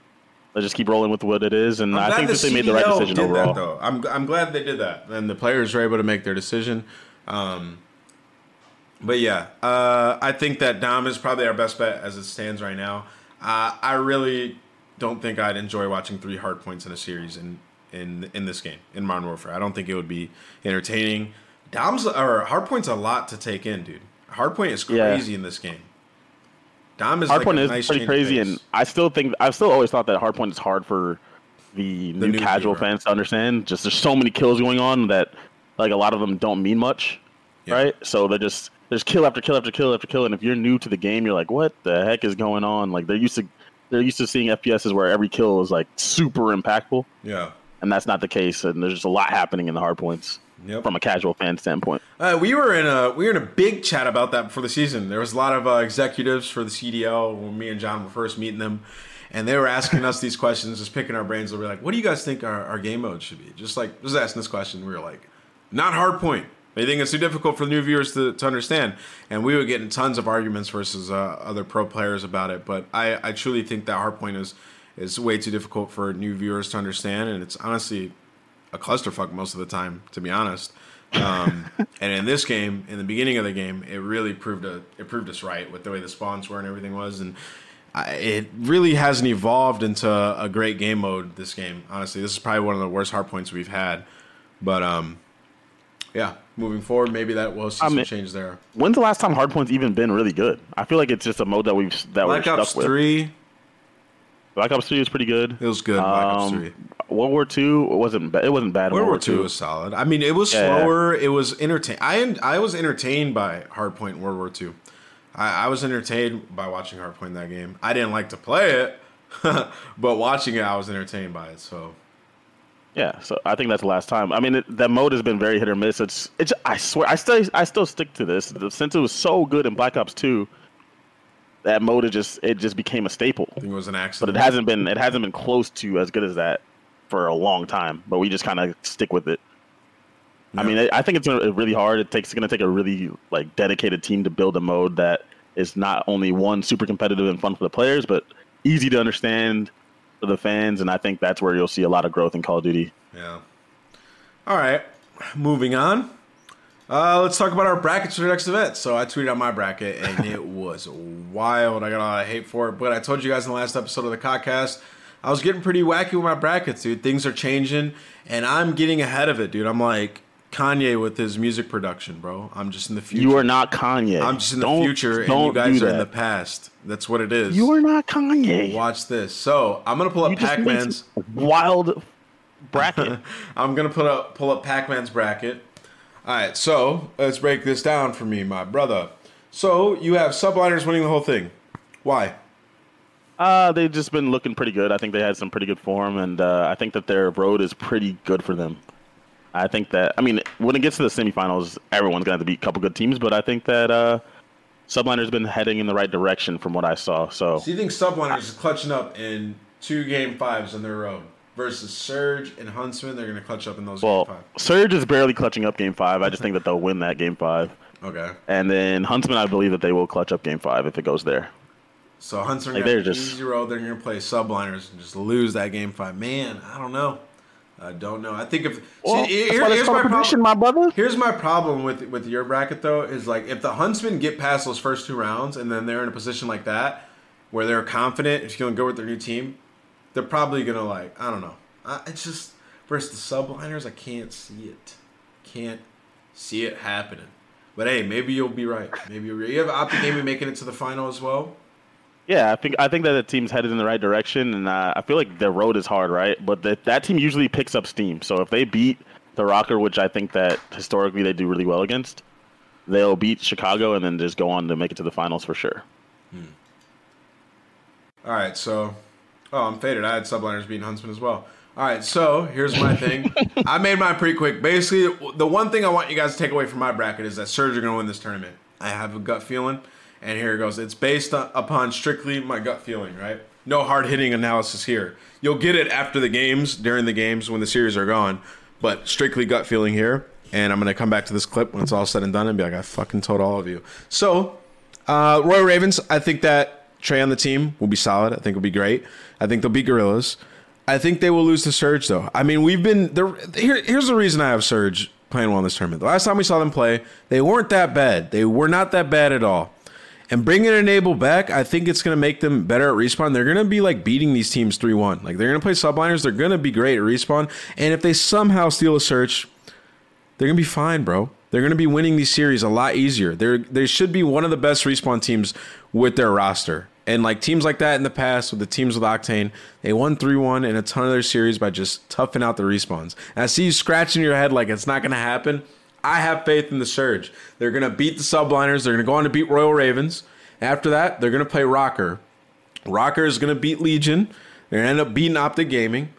Let's just keep rolling with what it is, and I'm I think the that they made the right decision overall. That, though. I'm I'm glad they did that, and the players were able to make their decision. Um, but yeah, uh, I think that Dom is probably our best bet as it stands right now. Uh, I really don't think I'd enjoy watching three hard points in a series in in in this game in Modern Warfare. I don't think it would be entertaining. Dom's or hardpoint's a lot to take in, dude. Hardpoint is Yeah. crazy in this game. Dom is Hardpoint like is nice pretty crazy, and I still think I've still always thought that hard hardpoint is hard for the, new, new casual viewer. fans to understand. Just there's so many kills going on that like a lot of them don't mean much, Yeah. right? So they're just there's kill after kill after kill after kill, and if you're new to the game, you're like, what the heck is going on? Like they're used to they're used to seeing FPSs where every kill is like super impactful, yeah. and that's not the case. And there's just a lot happening in the hardpoints Yep. from a casual fan standpoint. Uh, we were in a we were in a big chat about that before the season. There was a lot of uh, executives for the CDL when me and John were first meeting them, and they were asking us these questions, just picking our brains. They were like, "What do you guys think our, our game mode should be?" Just like just asking this question. We were like, "Not hard point." They think it's too difficult for new viewers to, to understand, and we were getting tons of arguments versus uh, other pro players about it. But I, I truly think that hard point is is way too difficult for new viewers to understand, and it's honestly a clusterfuck most of the time, to be honest. Um, and in this game, in the beginning of the game, it really proved a, it proved us right with the way the spawns were and everything was, and I, it really hasn't evolved into a great game mode. This game, honestly, this is probably one of the worst hard points we've had. But um, yeah, moving forward, maybe that will see I some mean- change there. When's the last time hardpoint's even been really good? I feel like it's just a mode that we've that Black we're Ops stuck with. Three, Black Ops Three is pretty good. it was good. Black Ops Um, Three. World War Two wasn't ba- it wasn't bad. in World War War Two was solid. I mean, it was Yeah. slower. It was entertain. I I was entertained by Hardpoint in World War Two. I, I was entertained by watching Hardpoint in that game. I didn't like to play it, but watching it, I was entertained by it. So Yeah, so I think that's the last time. I mean, it, that mode has been very hit or miss. It's, it's. I swear, I still, I still stick to this. Since it was so good in Black Ops Two, that mode it just, it just became a staple. I think it was an accident, But it hasn't been, it hasn't been close to as good as that for a long time. But we just kind of stick with it. I mean, I think it's really hard. It takes, it's going to take a really like dedicated team to build a mode that is not only one super competitive and fun for the players, but easy to understand for the fans. And I think that's where you'll see a lot of growth in Call of Duty. Yeah. All right. Moving on. Uh, let's talk about our brackets for the next event. So I tweeted out my bracket and it was wild. I got a lot of hate for it, but I told you guys in the last episode of the podcast, I was getting pretty wacky with my brackets, dude. Things are changing, and I'm getting ahead of it, dude. I'm like Kanye with his music production, bro. I'm just in the future. You are not Kanye. I'm just in the Don't- future, and you guys are in the past. That's what it is. You are not Kanye. Watch this. So I'm gonna pull up Pac-Man's. wild bracket. I'm gonna put up pull up Pac-Man's bracket. All right, so let's break this down for me, my brother. So you have subliners winning the whole thing. Why? uh, they've just been looking pretty good. I think they had some pretty good form, and uh, I think that their road is pretty good for them. I think that I mean when it gets to the semifinals, everyone's gonna have to beat a couple good teams, but I think that uh, Subliner's been heading in the right direction from what I saw. So So you think subliners is clutching up in two game fives on their road versus Surge and Huntsmen? They're gonna clutch up in those well, game five. Surge is barely clutching up Game Five. I just think that they'll win that Game Five, Okay. and then Huntsmen, I believe that they will clutch up Game Five if it goes there. So Huntsmen Like, they're just- easy road. They're gonna play subliners and just lose that game five. Man, I don't know. I don't know. I think if Well, see, here- here's my prediction, my brother. Here's my problem with with your bracket though is like if the Huntsmen get past those first two rounds and then they're in a position like that where they're confident and feeling good with their new team, they're probably gonna like I don't know. I, it's just versus the subliners, I can't see it. Can't see it happening. But hey, maybe you'll be right. Maybe you'll, you have Optic Gaming making it to the final as well. Yeah, I think I think that the team's headed in the right direction, and uh, I feel like their road is hard, right? But that that team usually picks up steam. So if they beat the Rokkr, which I think that historically they do really well against, they'll beat Chicago and then just go on to make it to the finals for sure. All right, so oh, I'm faded. I had subliners beating Huntsmen as well. All right, so here's my thing. I made mine pretty quick. Basically, the one thing I want you guys to take away from my bracket is that Surge are going to win this tournament. I have a gut feeling, and here it goes. It's based upon strictly my gut feeling, right? No hard hitting analysis here. You'll get it after the games, during the games when the series are gone, but strictly gut feeling here. And I'm going to come back to this clip when it's all said and done and be like, I fucking told all of you. So, uh, Royal Ravens, I think that Trey on the team will be solid. I think it'll be great. I think they'll beat Guerrillas. I think they will lose to Surge, though. I mean, we've been there. Here, here's the reason I have Surge playing well in this tournament. The last time we saw them play, they weren't that bad. They were not that bad at all. And bringing Enable back, I think it's going to make them better at respawn. They're going to be like beating these teams 3 1. Like, they're going to play subliners. They're going to be great at respawn. And if they somehow steal a search, they're gonna be fine, bro. They're gonna be winning these series a lot easier. They're they should be one of the best respawn teams with their roster. And like teams like that in the past with the teams with Octane, they won 3-1 in a ton of their series by just toughing out the respawns. And I see you scratching your head like it's not gonna happen. I have faith in the Surge. They're gonna beat the subliners. They're gonna go on to beat Royal Ravens. After that, they're gonna play Rokkr. Rokkr is gonna beat Legion. They're gonna end up beating Optic Gaming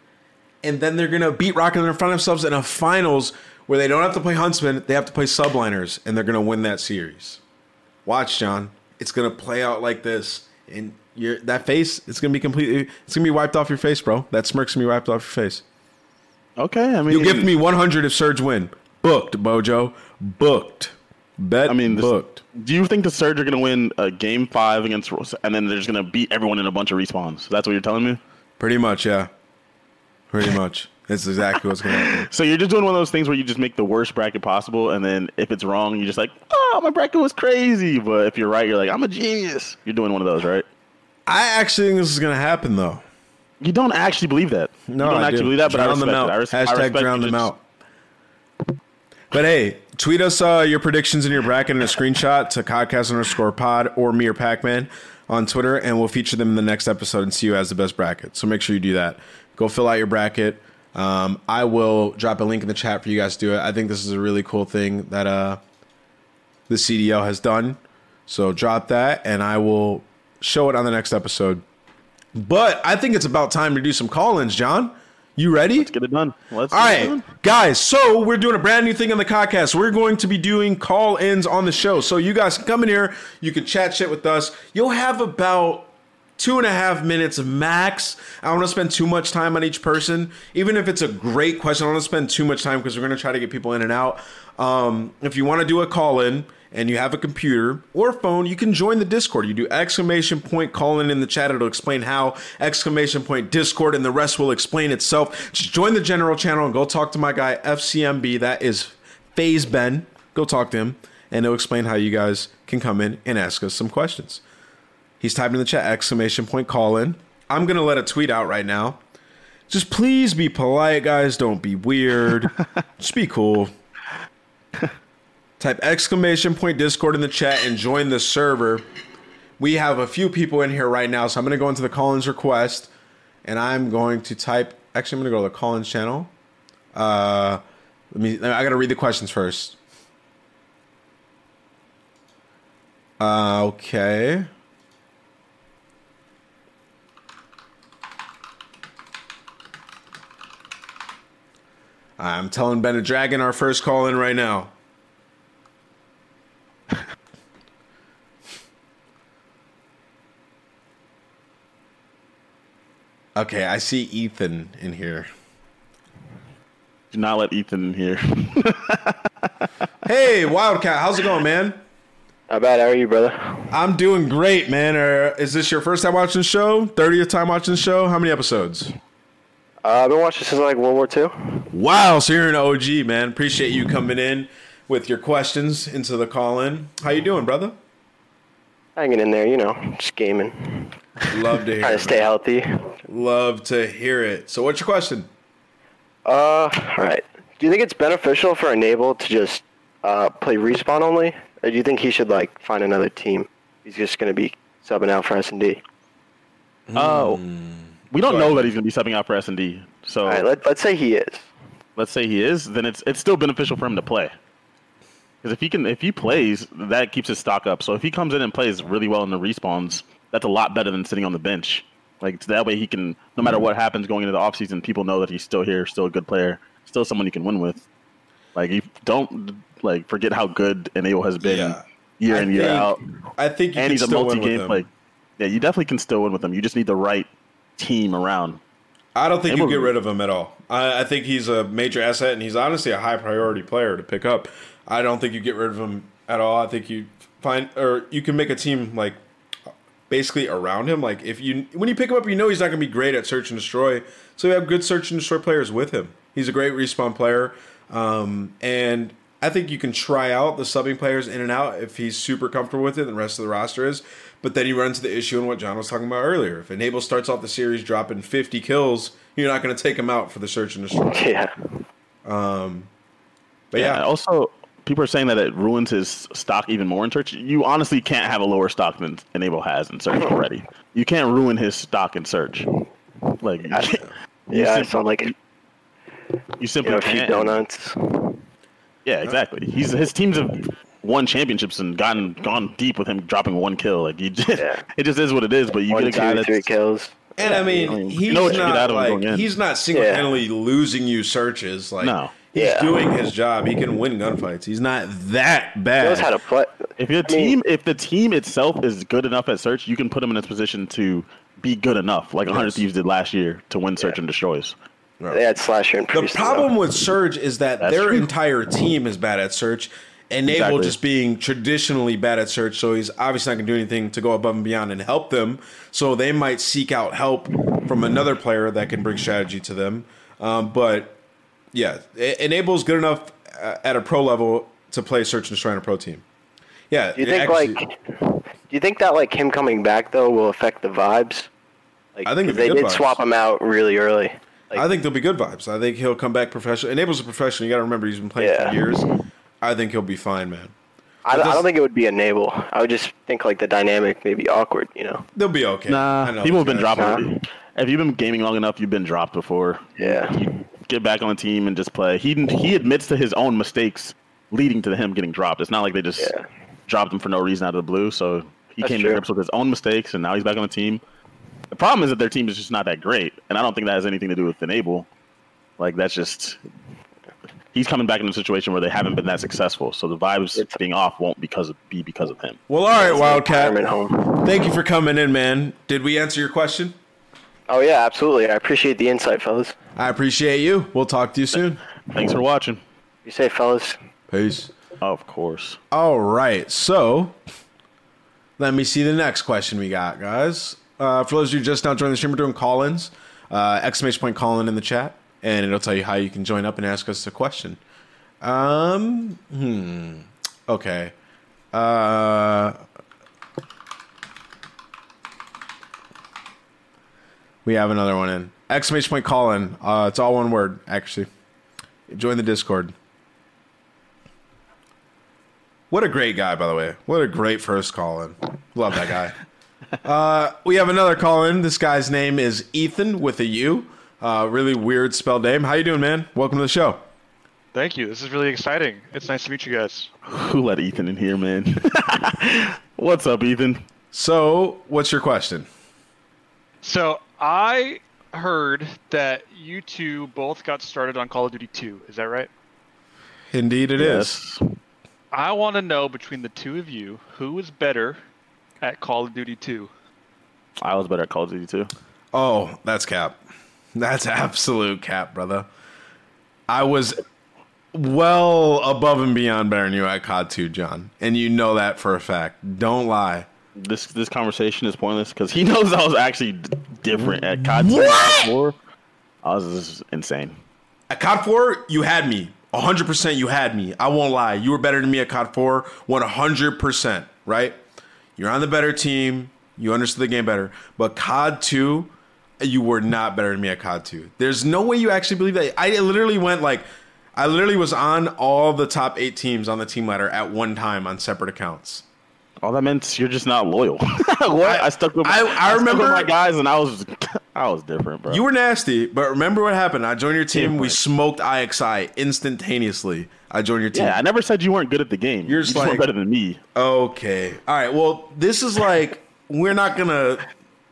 and then they're gonna beat Rocket in front of themselves in a finals where they don't have to play Huntsmen, they have to play subliners, and they're gonna win that series. Watch, John. It's gonna play out like this, and your that face, it's gonna be completely, it's gonna be wiped off your face, bro. That smirk's gonna be wiped off your face. Okay, I mean, You'll give me 100 if Surge win. Booked, Bojo. Booked. Bet. I mean, this- booked. Do you think the Surge are gonna win a game five against, and then they're just gonna beat everyone in a bunch of respawns? That's what you're telling me. Pretty much, yeah. Pretty much. That's exactly what's gonna happen. So you're just doing one of those things where you just make the worst bracket possible, and then if it's wrong, you're just like, oh, my bracket was crazy. But if you're right, you're like, I'm a genius. You're doing one of those, right? I actually think this is gonna happen though. You don't actually believe that. No, you don't I actually do. believe that, but I respect them out. it. I, res- I Hashtag respect drown them just- out. But hey, tweet us uh, your predictions in your bracket and a screenshot to podcast underscore pod or me or Pac-Man on Twitter, and we'll feature them in the next episode and see who has the best bracket. So make sure you do that. Go fill out your bracket. Um, I will drop a link in the chat for you guys to do it. I think this is a really cool thing that uh, the CDL has done. So drop that, and I will show it on the next episode. But I think it's about time to do some call-ins, John. You ready? Let's get it done. Let's All right, done. guys. So we're doing a brand new thing on the podcast. We're going to be doing call-ins on the show. So you guys can come in here. You can chat shit with us. You'll have about two and a half minutes max. I don't want to spend too much time on each person. Even if it's a great question, I don't want to spend too much time because we're going to try to get people in and out. Um, if you want to do a call-in and you have a computer or phone, you can join the Discord. You do exclamation point call in in the chat. It'll explain how exclamation point Discord and the rest will explain itself. Just join the general channel and go talk to my guy FCMB. That is FaZe Ben. Go talk to him and he'll explain how you guys can come in and ask us some questions. He's typing in the chat exclamation point call in. I'm gonna let a tweet out right now. Just please be polite, guys. Don't be weird. Just be cool. Type exclamation point Discord in the chat and join the server. We have a few people in here right now, so I'm going to go into the Collins request and I'm going to type. Actually, I'm going to go to the Collins channel. Uh, let me. I got to read the questions first. Uh, okay. I'm telling Ben Dragon our first call in right now. Okay, I see Ethan in here. Do not let Ethan in here. Hey, Wildcat, how's it going, man? How bad. How are you, brother? I'm doing great, man. Uh, is this your first time watching the show? 30th time watching the show? How many episodes? Uh, I've been watching since like World War II. Wow, so you're an OG, man. Appreciate you coming in with your questions into the call in. How you doing, brother? Hanging in there, you know, just gaming, Love to hear trying to it. stay healthy. Love to hear it. So what's your question? Uh, all right. Do you think it's beneficial for Enable to just uh, play respawn only, or do you think he should like find another team? He's just gonna be subbing out for S and D. Oh, we don't Go know ahead. that he's going to be subbing out for S and D. So All right. Let, let's say he is. let's say he is, then it's it's still beneficial for him to play. Because if he can, if he plays, that keeps his stock up. So if he comes in and plays really well in the respawns, that's a lot better than sitting on the bench. Like that way, he can, no matter what happens going into the offseason, people know that he's still here, still a good player, still someone you can win with. Like you don't like forget how good Enable has been Yeah. year I in year think- out, I think you and can he's a still win with multi-game him. play. Yeah, you definitely can still win with him. You just need the right team around. I don't think you get rid of him at all. I, I think he's a major asset, and he's honestly a high priority player to pick up. I don't think you get rid of him at all. I think you find or you can make a team like basically around him. Like if you when you pick him up, you know he's not going to be great at search and destroy. So you have good search and destroy players with him. He's a great respawn player, um, and I think you can try out the subbing players in and out if he's super comfortable with it. And the rest of the roster is. But then he runs the issue in what John was talking about earlier. If Enable starts off the series dropping 50 kills, you're not going to take him out for the search and destroy. Yeah. But yeah, Also, people are saying that it ruins his stock even more in search. You honestly can't have a lower stock than Enable has in search already. You can't ruin his stock in search. Like, you, can't- you Yeah. I simply- sound like you you simply know, a few can't. donuts. Yeah, exactly. He's his teams have won championships and gotten gone deep with him dropping one kill. Like, you just, Yeah. it just is what it is. But you One, get a guy two, that's three kills. and I mean, I mean, he's you know what you get not out of him like he's not single handedly losing you searches. Like No. He's Yeah. doing his job. He can win gunfights. He's not that bad. He knows how to play. If the I mean- team, if the team itself is good enough at search, you can put him in a position to be good enough, like 100 Yes. Thieves did last year, to win search and destroys. They had slasher and The priest. problem with Surge is that That's their true. entire team is bad at Search. Enable Exactly. just being traditionally bad at Search, so he's obviously not going to do anything to go above and beyond and help them. So they might seek out help from another player that can bring strategy to them. Um, but yeah, Enable's good enough uh, at a pro level to play Search and Destroy on a pro team. Yeah, Do you think actually- like? Do you think that like him coming back though will affect the vibes? Like, I think it'd be they good did vibes. swap him out really early. Like, I think there'll be good vibes. I think he'll come back professional. Enable's a professional. You got to remember he's been playing Yeah. for years. I think he'll be fine, man. I, But I don't think it would be enable. I would just think like the dynamic may be awkward. You know? They'll be okay. I Nah, know people have been guys. dropping. If you've been gaming long enough, you've been dropped before. Yeah. You get back on the team and just play. He he admits to his own mistakes leading to him getting dropped. It's not like they just Yeah. dropped him for no reason out of the blue. So he That's came true. to grips with his own mistakes, and now he's back on the team. The problem is that their team is just not that great, and I don't think that has anything to do with Enable. Like that's just he's coming back in a situation where they haven't been that successful. So the vibes It's- being off won't because of, be because of him. Well, all right, Wildcat. Home. Thank you for coming in, man. Did we answer your question? Oh yeah, absolutely. I appreciate the insight, fellas. I appreciate you. We'll talk to you soon. Thanks for watching. You say, fellas. Peace. Of course. All right, so let me see the next question we got, guys. Uh, for those of you just now joining the stream, we're doing call-ins. Uh, exclamation point call-in in the chat, and it'll tell you how you can join up and ask us a question. Um, hmm. Okay. Uh, we have another one in exclamation point call-in. Uh, it's all one word, actually. Join the Discord. What a great guy, by the way. What a great first call in. Love that guy. uh, we have another call in. This guy's name is Ethan with a U. Uh, really weird spelled name. How you doing, man? Welcome to the show. Thank you. This is really exciting. It's nice to meet you guys. Who let Ethan in here, man? What's up, Ethan? So, what's your question? So I heard that you two both got started on Call of Duty 2. Is that right? Indeed, it is. Yes. I want to know between the two of you who is better at Call of Duty 2. I was better at Call of Duty 2. Oh, that's cap. That's absolute cap, brother. I was well above and beyond better than you at COD 2, John. And you know that for a fact. Don't lie. This this conversation is pointless because he knows I was actually d- different at COD 2 and What? COD 4. I was is insane. At COD 4, you had me. 100% you had me. I won't lie. You were better than me at COD 4. 100%, right? You're on the better team. You understood the game better. But COD 2, you were not better than me at COD 2. There's no way you actually believe that. I literally went like, I literally was on all the top eight teams on the team ladder at one time on separate accounts. All that meant you're just not loyal. what? I, stuck with my, I- I remember- my guys, and I was I was different, bro. You were nasty, but remember what happened? I joined your team. We smoked IXI instantaneously. I joined your team. yeah, I never said you weren't good at the game. You're you just just like- better than me. Okay. All right. Well, this is like we're not gonna.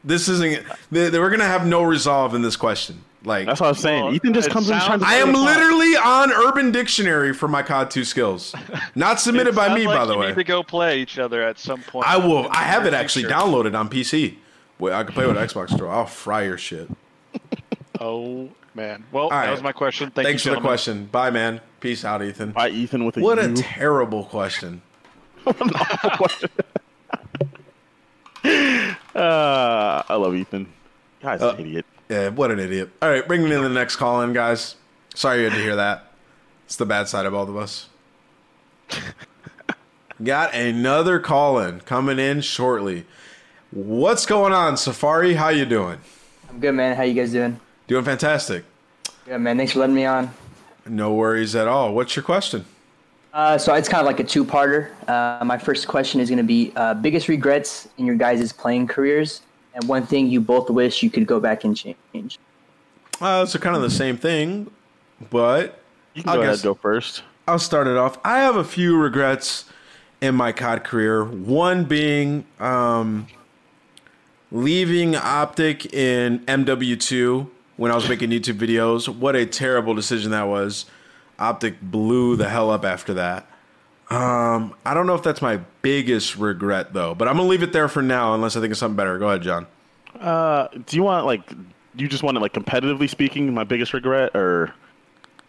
This isn't. We're gonna have no resolve in this question. Like That's what I was saying. Well, Ethan just it comes in trying sounds- to. I am play the literally on Urban Dictionary for my COD 2 skills. Not submitted by me, like by the you way. Need to go play each other at some point. I will. I have it actually future. downloaded on PC. Wait, I can play with Xbox Control. I'll fry your shit. Oh man. Well, right. that was my question. Thank Thanks you, for the question. Bye, man. Peace out, Ethan. Bye, Ethan with a What a U. terrible question. Uh, I love Ethan. Guy's Uh, an idiot. Yeah, what an idiot. All right, bring me in the next call in, guys. Sorry you had to hear that. It's the bad side of both of us. Got another call in coming in shortly. What's going on, Safari? How you doing? I'm good, man. How you guys doing? Doing fantastic. Yeah, man. Thanks for letting me on. No worries at all. What's your question? Uh, so it's kind of like a two-parter. Uh, my first question is going to be uh, biggest regrets in your guys' playing careers, and one thing you both wish you could go back and change. Uh, so kind of the same thing, but You can I'll go ahead go first. I'll start it off. I have a few regrets in my COD career. One being um, leaving Optic in MW2 when I was making YouTube videos. What a terrible decision that was. Optic blew the hell up after that. Um, I don't know if that's my biggest regret though, but I'm gonna leave it there for now unless I think of something better. Go ahead, John. Uh, do you want like you just want it like competitively speaking? My biggest regret, or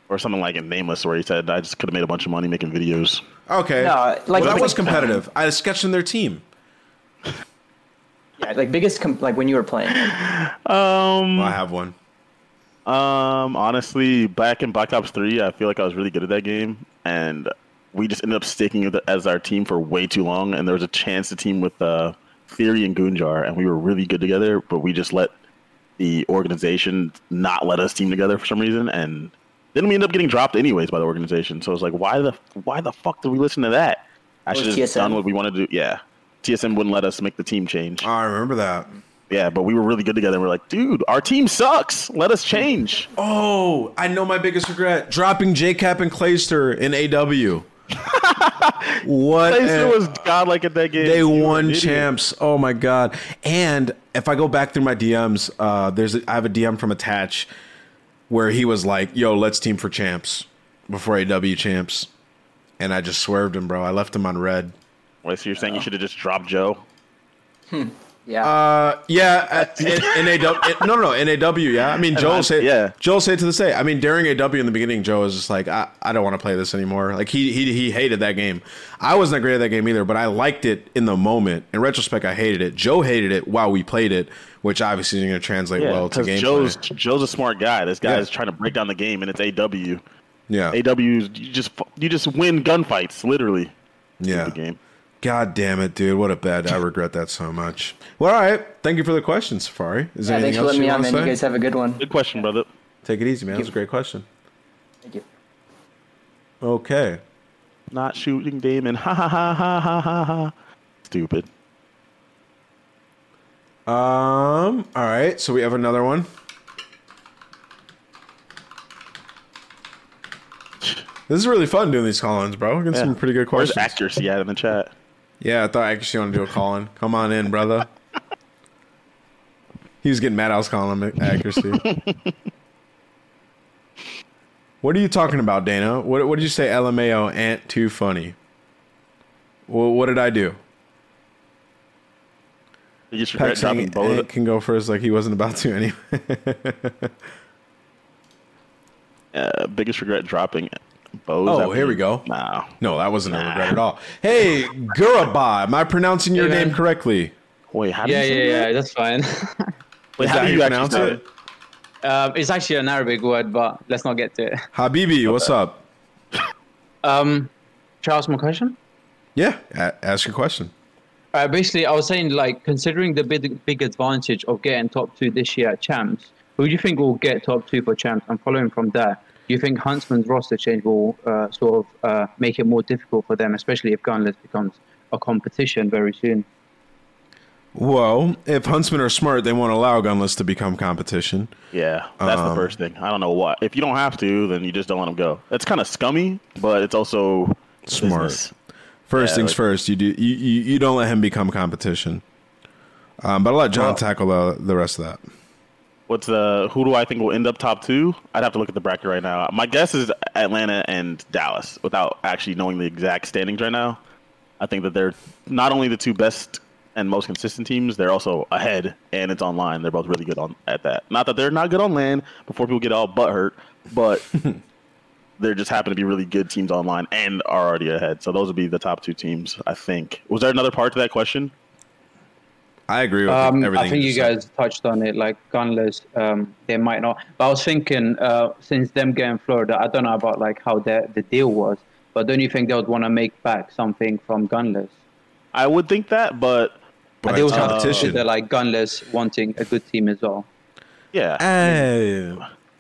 or something like in Nameless, where he said I just could have made a bunch of money making videos. Okay. No, like- well, that was competitive. I sketched in their team. Yeah, like biggest com- like when you were playing. Um, Well, I have one. Um, honestly, back in Black Ops Three, I feel like I was really good at that game, and we just ended up sticking with it as our team for way too long. And there was a chance to team with uh, Theory and Goonjar, and we were really good together, but we just let the organization not let us team together for some reason, and then we ended up getting dropped anyways by the organization. So I was like, why the why the fuck did we listen to that? I should have done what we wanted to do. Yeah, TSM wouldn't let us make the team change. Oh, I remember that. Yeah, but we were really good together. And we're like, dude, our team sucks. Let us change. Oh, I know my biggest regret: dropping JKap and Clayster in AW. What? Clayster a- was godlike at that game. they You won champs. Oh my god! And if I go back through my DMs, uh, there's a, I have a DM from Attach where he was like, "Yo, let's team for champs before AW champs," and I just swerved him, bro. I left him on red. Wait, so you're saying you should have just dropped Joe? Yeah. Uh, yeah, at- in, in no, no, no, in yeah. I mean, Joel said, yeah. Joel said to this day. I mean, during AW in the beginning, Joe was just like, I, I don't want to play this anymore. Like he, he, he hated that game. I wasn't that great at that game either, but I liked it in the moment. In retrospect, I hated it. Joe hated it while we played it, which obviously isn't going to translate Yeah, well to because gameplay. Joe's Joe's a smart guy. This guy Yeah. is trying to break down the game, and it's AW. yeah, AW, you just you just win gunfights, literally. yeah. The game. God damn it, dude! What a bad. I regret that so much. Well, all right. Thank you for the question, Safari. Is there yeah, anything thanks for else letting you me on, man. You guys have a good one. Good question, brother. Take it easy, man. That's a great question. Thank you. Okay. Not shooting Damon. Ha ha ha ha ha ha ha. Stupid. Um. All right. So we have another one. This is really fun doing these call-ins, bro. We're getting some pretty good Where's questions. accuracy at in the chat? Yeah, I thought I actually want to do a call-in. Come on in, brother. he was getting mad. I was calling him accuracy. what are you talking about, Dana? What What did you say? LMAO, ain't too funny. Well, what did I do? You just regret dropping saying both. Ant can go first, like he wasn't about to anyway. Uh, biggest regret dropping bows. Oh, after here we go. No. No, that wasn't a regret at all. Hey, Guraba, am I pronouncing your Hey, name correctly? Wait, how do Yeah, you yeah, say yeah. that? That's fine. Wait, Is how that do you you pronounce it? it? Um, it's actually an Arabic word, but let's not get to it. Habibi, what's up? Um, shall I ask my question? Yeah, a- ask your question. Uh, basically, I was saying, like, considering the big, big advantage of getting top two this year at champs, who do you think will get top two for champs? I'm following from that, do you think Huntsmen's roster change will uh, sort of uh, make it more difficult for them, especially if Gunless becomes a competition very soon? Well, if Huntsmen are smart, they won't allow Gunless to become competition. Yeah, that's the Um, first thing. I don't know why. If you don't have to, then you just don't let them go. It's kind of scummy, but it's also Smart. business. First Yeah, things like- first, you do you, you, you don't let him become competition. Um, but I'll let John Well- tackle the, the rest of that. What's the who do I think will end up top two? I'd have to look at the bracket right now. My guess is Atlanta and Dallas, without actually knowing the exact standings right now. I think that they're not only the two best and most consistent teams, they're also ahead, and it's online. They're both really good on at that. Not that they're not good on land before people get all butt hurt, but they just happen to be really good teams online and are already ahead. So those would be the top two teams, I think. Was there another part to that question? I agree with Um, everything. I think you just said. guys touched on it, like Gunless, um, they might not. But I was thinking, uh, since them getting Florida, I don't know about like how the the deal was, but don't you think they would want to make back something from Gunless? I would think that, but But they also have to competition. consider like Gunless wanting a good team as well. yeah. Hey,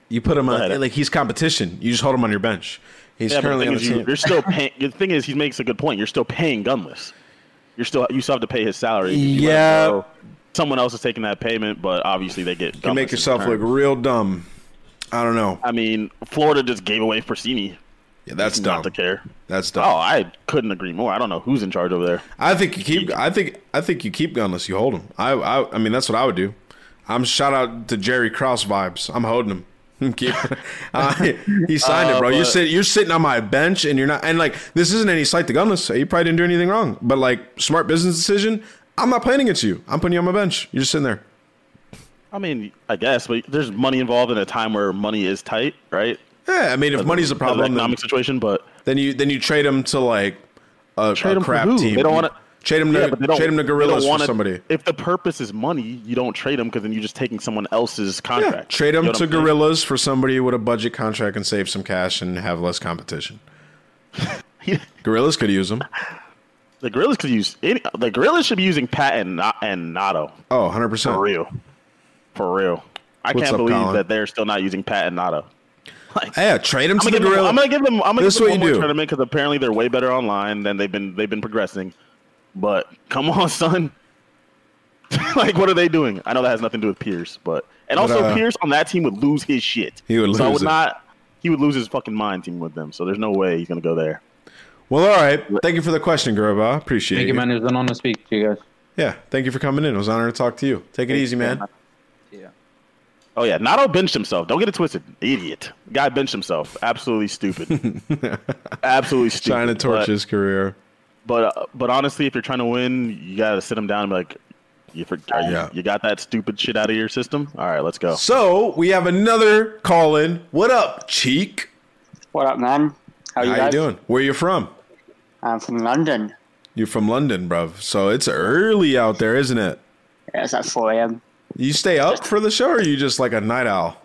you put him on like he's competition. You just hold him on your bench. He's Yeah, but the currently on the is, you, team. you're still paying. The thing is, he makes a good point. You're still paying Gunless. You're still you still have to pay his salary. If you let him Yeah. someone else is taking that payment, but obviously they get. You can make yourself look real dumb. I don't know. I mean, Florida just gave away Prestinni. Yeah, that's not dumb. to care. That's dumb. Oh, I couldn't agree more. I don't know who's in charge over there. I think you keep. I think. I think you keep gunless. You hold him. I. I. I mean, that's what I would do. I'm shout out to Jerry Krause vibes. I'm holding him. Uh, he signed it, Uh, bro. You're sitting. You're sitting on my bench, and you're not. And like, this isn't any slight to gunless. So you probably didn't do anything wrong. But like, smart business decision. I'm not playing against you. I'm putting you on my bench. You're just sitting there. I mean, I guess, but there's money involved in a time where money is tight, right? Yeah, I mean, if money's a Because of the problem, then, economic situation, but then you then you trade him to like a, trade a crap team. They don't want to. Trade him to Yeah, trade him to Guerrillas for somebody. If the purpose is money, you don't trade them because then you're just taking someone else's Yeah, contract. trade You him know to Guerrillas for somebody with a budget contract and save some cash and have less competition. Guerrillas could use him. The Guerrillas could use any, the Guerrillas should be using Pat and and Nato Oh, 100 percent. for real, for real. I What's can't up, believe Colin? that they're still not using Pat and Nato. Like, Yeah, trade him I'm to the give them. I'm gonna give them. I'm gonna This give them one more do. tournament because apparently they're way better online than they've been. They've been progressing. But come on, son. like, what are they doing? I know that has nothing to do with Pierce, but and But, also uh, Pierce on that team would lose his shit. He would So I would it. not. He would lose his fucking mind team with them. So there's no way he's gonna go there. Well, all right. Thank you for the question, Gurba. Appreciate it. Thank you, man. It was an honor to speak to you guys. Yeah, thank you for coming in. It was an honor to talk to you. Take it easy, man. Yeah. Oh yeah, Nato benched himself. Don't get it twisted, idiot. Guy benched himself. Absolutely stupid. Absolutely stupid. Trying to torch But- his career. But uh, but honestly, if you're trying to win, you gotta sit him down and be like, you, for, are you, Yeah. you got that stupid shit out of your system. All right, let's go. So we have another call in. What up, Cheek? What up, man? How How you you guys? doing? Where you from? I'm from London. You're from London, bruv. So it's early out there, isn't it? Yeah, it's at 4 a.m. You stay up for the show, or are you just like a night owl?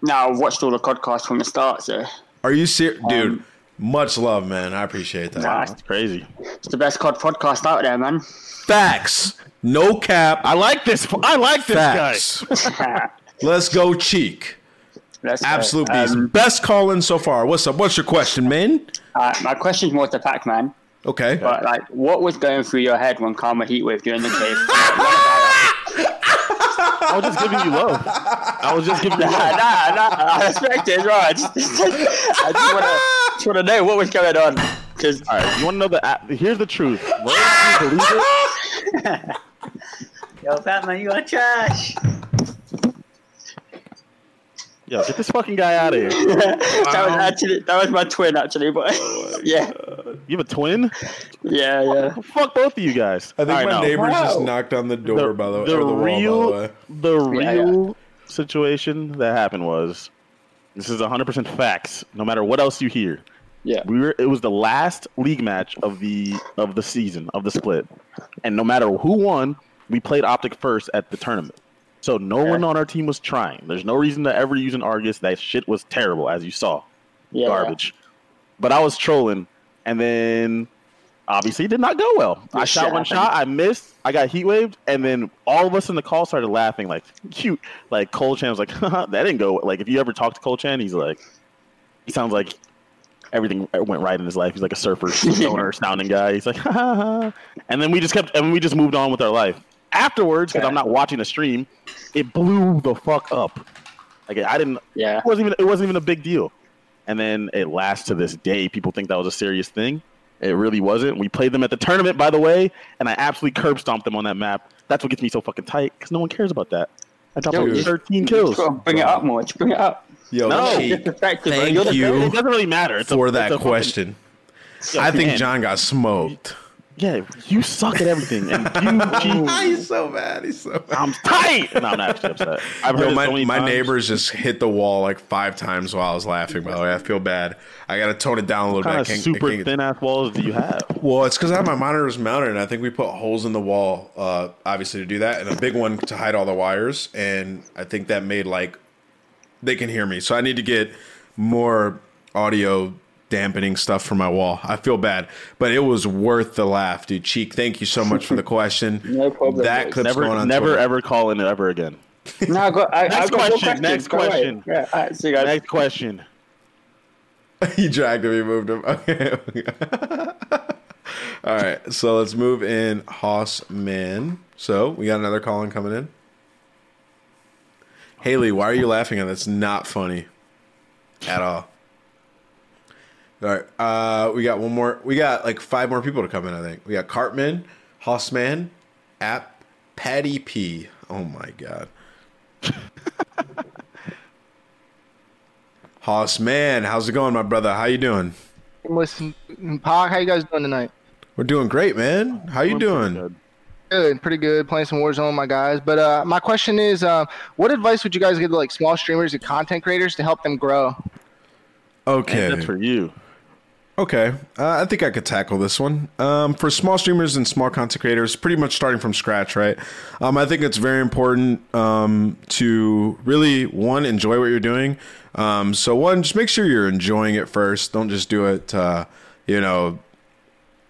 Now, I watched all the podcasts from the start, so Are you serious, dude? Much love, man. I appreciate that. Nah. That's crazy. it's the best COD podcast out there, man. Facts. No cap. I like this. I like this Facts. guy. Let's go, Cheek. Let's go. Absolute beast. Um, Best call in so far. What's up? What's your question, man? uh, my question's more to Pac-Man, Okay. but like, what was going through your head when Karma Heatwave during the cave? I was just giving you love. I was just giving you nah, love. nah, nah. I respect it as well. I just, I just wanna, just wanna know what was going on. Cause All right, you want to know the? a- Here's the truth. Whether you believe it, yo, Batman, you are trash. Yo, get this fucking guy out of here. that was actually that was my twin, actually. But oh yeah, You have a twin? yeah, yeah. Fuck both of you guys. I think All right, my now, neighbors just knocked on the door, by the way. the or the wall, by real, the way. the Yeah, real situation that happened was, this is 100% facts. No matter what else you hear, Yeah. we were. It was the last league match of the of the season of the split, and no matter who won, we played Optic first at the tournament. So no one on our team was trying. There's no reason to ever use an Argus. That shit was terrible, as you saw. Yeah. Garbage. But I was trolling, and then obviously it did not go well. I shot one shot, I missed, I got heat waved, and then all of us in the call started laughing like cute. Like Cole Chan was like, that didn't go like if you ever talk to Cole Chan, he's like he sounds like everything went right in his life. He's like a surfer, stoner, sounding guy. He's like, ha, ha, ha. and then we just kept, and we just moved on with our life. Afterwards, because I'm not watching the stream, it blew the fuck up. Like I didn't, Yeah. it wasn't even, it wasn't even a big deal. And then it lasts to this day. People think that was a serious thing. It really wasn't. We played them at the tournament, by the way, and I absolutely curb stomped them on that map. That's what gets me so fucking tight because no one cares about that. I dropped Yo, like 13 You kills. just bring it up more. Just bring it up. Yo, No. Cheek, thank You're the you It doesn't really matter. It's a- for it's that a fucking- question. Yo, I think man. John got smoked. Yeah, you suck at everything, and you cheat. He's so bad. He's so bad. I'm tight. No, I'm not actually upset. I've heard Yo, my, so many my times. neighbors just hit the wall like five times while I was laughing. By the way, I feel bad. I got to tone it down a little What kind bit. I of super can't- thin ass walls do you have? Well, it's because I have my monitors mounted, and I think we put holes in the wall, uh, obviously to do that, and a big one to hide all the wires. And I think that made like they can hear me, so I need to get more audio dampening stuff for my wall. I feel bad, but it was worth the laugh, dude. Cheek, thank you so much for the question. No problem, That boys. clip's going Never, on never Twitter. ever call in it ever again. No, I got. I, I Next got more question, questions. next Go away. question. Yeah. All right. See you guys. Next question. he dragged him. He moved him. Okay. All right. So let's move in Hossman. So we got another call in coming in. Haley, why are you laughing at That's not funny at all. All right. Uh, we got one more. We got like five more people to come in, I think. We got Cartman, Hossman, App, Patty P. Oh my God. Hossman, how's it going, my brother? How you doing? Listen, Pog, how you guys doing tonight? We're doing great, man. How you doing? Good. Good, pretty good. Playing some Warzone, my guys. But uh, my question is, uh, what advice would you guys give to like small streamers and content creators to help them grow? Okay. That's for you. Okay, uh, I think I could tackle this one. Um, for small streamers and small content creators, pretty much starting from scratch, right? Um, I think it's very important um, to really one enjoy what you're doing. Um, so one, just make sure you're enjoying it first. Don't just do it, uh, you know,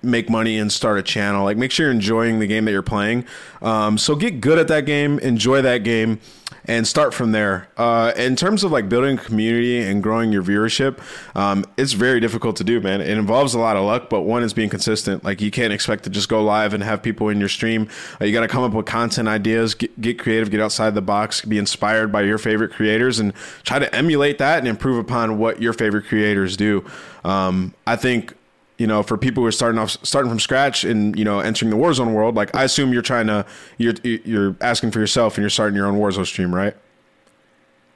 make money and start a channel. Like make sure you're enjoying the game that you're playing. Um, so get good at that game, enjoy that game, and start from there. Uh, in terms of like building community and growing your viewership, um, it's very difficult to do, man. It involves a lot of luck, but one is being consistent. Like you can't expect to just go live and have people in your stream. Uh, you got to come up with content ideas, get, get creative, get outside the box, be inspired by your favorite creators, and try to emulate that and improve upon what your favorite creators do. Um, I think you know, for people who are starting off, starting from scratch and you know, entering the Warzone world, like I assume you're trying to, you're you're asking for yourself and you're starting your own Warzone stream, right?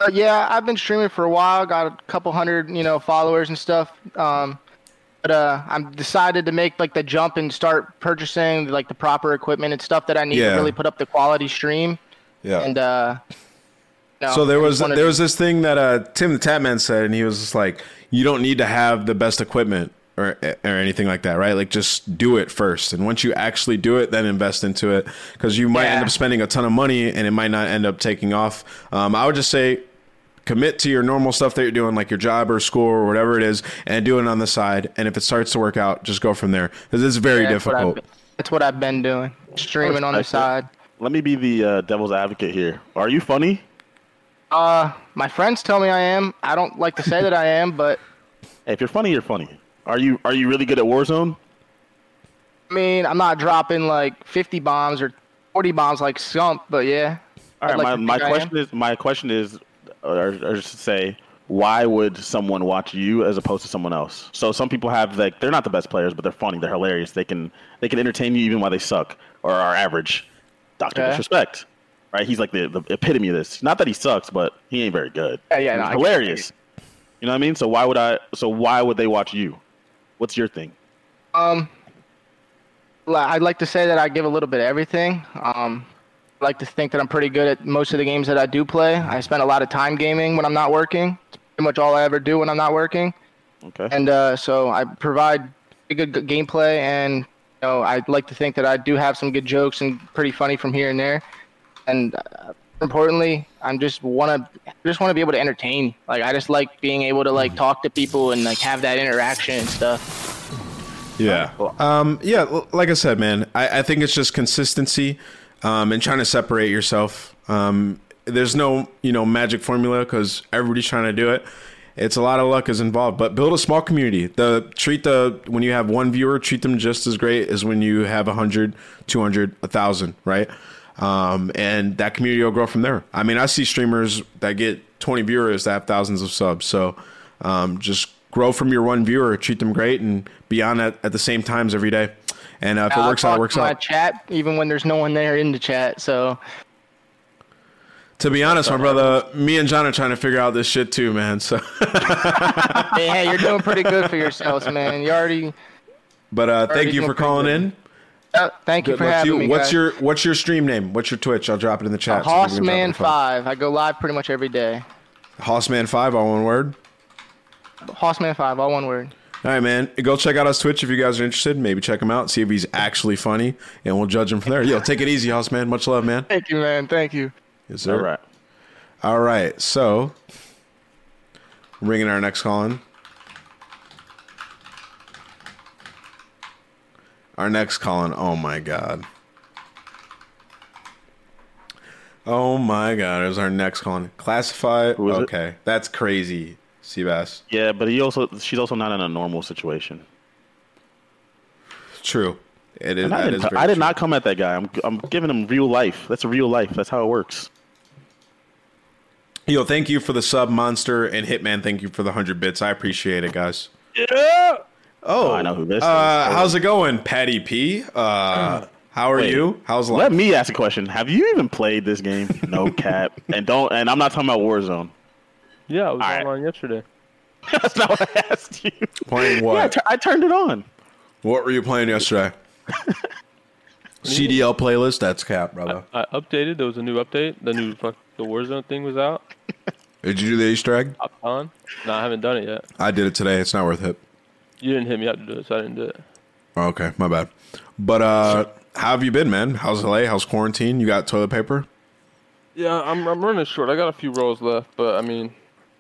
Uh, yeah, I've been streaming for a while. Got a couple hundred, you know, followers and stuff. Um, but uh, I'm decided to make like the jump and start purchasing like the proper equipment and stuff that I need Yeah. to really put up the quality stream. Yeah. And uh, no, so there was wanted there was this thing that uh, Tim the Tatman said, and he was just like, you don't need to have the best equipment or or anything like that, right? Like just do it first, and once you actually do it, then invest into it because you might end up spending a ton of money and it might not end up taking off. Um, I would just say. Commit to your normal stuff that you're doing, like your job or school or whatever it is, and do it on the side. And if it starts to work out, just go from there. Because it's very Yeah, that's what difficult. been- That's what I've been doing, streaming on the side. Let me be the uh, devil's advocate here. Are you funny? Uh, my friends tell me I am. I don't like to say that I am, but Hey, if you're funny, you're funny. Are you Are you really good at Warzone? I mean, I'm not dropping like 50 bombs or 40 bombs like Sump, but yeah. All like my my think I am. question is my question is, or, or just to say, why would someone watch you as opposed to someone else? So some people have like they're not the best players, but they're funny, they're hilarious. They can they can entertain you even while they suck or are average. Doctor Okay. disrespect, right? He's like the, the epitome of this. Not that he sucks, but he ain't very good. Yeah, yeah, no, hilarious. You know what I mean? So why would I? So why would they watch you? What's your thing? Um, I'd like to say that I give a little bit of everything. Um, I like to think that I'm pretty good at most of the games that I do play. I spend a lot of time gaming when I'm not working. It's pretty much all I ever do when I'm not working. Okay. And uh, so I provide good g- gameplay, and you know, I'd like to think that I do have some good jokes and pretty funny from here and there. And uh, importantly, I'm just wanna just want to be able to entertain. Like I just like being able to like talk to people and like have that interaction and stuff. Yeah. Um, yeah. Like I said, man, I, I think it's just consistency um, and trying to separate yourself. Um, there's no, you know, magic formula because everybody's trying to do it. It's a lot of luck is involved, but build a small community. The treat the when you have one viewer, treat them just as great as when you have 100, 200, 1000, right? Um, and that community will grow from there. I mean, I see streamers that get 20 viewers that have thousands of subs. So um, just grow from your one viewer, treat them great, and be on at, at the same times every day. And uh, if it I'll works out, it works to my out. chat even when there's no one there in the chat. So To be honest, my brother, me and John are trying to figure out this shit too, man. So, hey, hey, you're doing pretty good for yourselves, man. You already. but uh, thank you for calling good. in. Uh, thank you Good for luck to having me. What's guys. your What's your stream name? What's your Twitch? I'll drop it in the chat. so people can drop it in Hossman the. Five? I go live pretty much every day. Hossman Five, all one word. Hossman Five, all one word. All right, man. Go check out his Twitch if you guys are interested. Maybe check him out, see if he's actually funny, and we'll judge him from there. Yo, take it easy, Hoss man. Much love, man. Thank you, man. Thank you. Yes, sir. All right. All right. So, bringing our next call in. Our next call. Oh my god. Oh my god. Is our next call in. Classify. is it? okay. That's crazy, Seabass. Yeah, but he also she's also not in a normal situation. True. It is. And I didn't, is I did not come at that guy. I'm I'm giving him real life. That's real life. That's how it works. Yo, thank you for the sub, Monster, and Hitman. Thank you for the 100 bits. I appreciate it, guys. Yeah. Oh, I know who this uh, is. How's it going, Patty P? Uh, how are Wait, you? How's life? Let me ask a question. Have you even played this game? No cap. and don't. And I'm not talking about Warzone. Yeah, I was All right. online yesterday. That's not what I asked you. Playing what? tur- I turned it on. what were you playing yesterday? CDL playlist. That's cap, brother. I updated. There was a new update. The new fuck, the Warzone thing was out. Did you do the Easter egg? Hopped on. No, I haven't done it yet. I did it today. It's not worth it. You didn't hit me up to do it, so I didn't do it. Oh, okay, my bad. But uh, how have you been, man? How's LA? How's quarantine? You got toilet paper? Yeah, I'm I'm running short. I got a few rolls left, but I mean,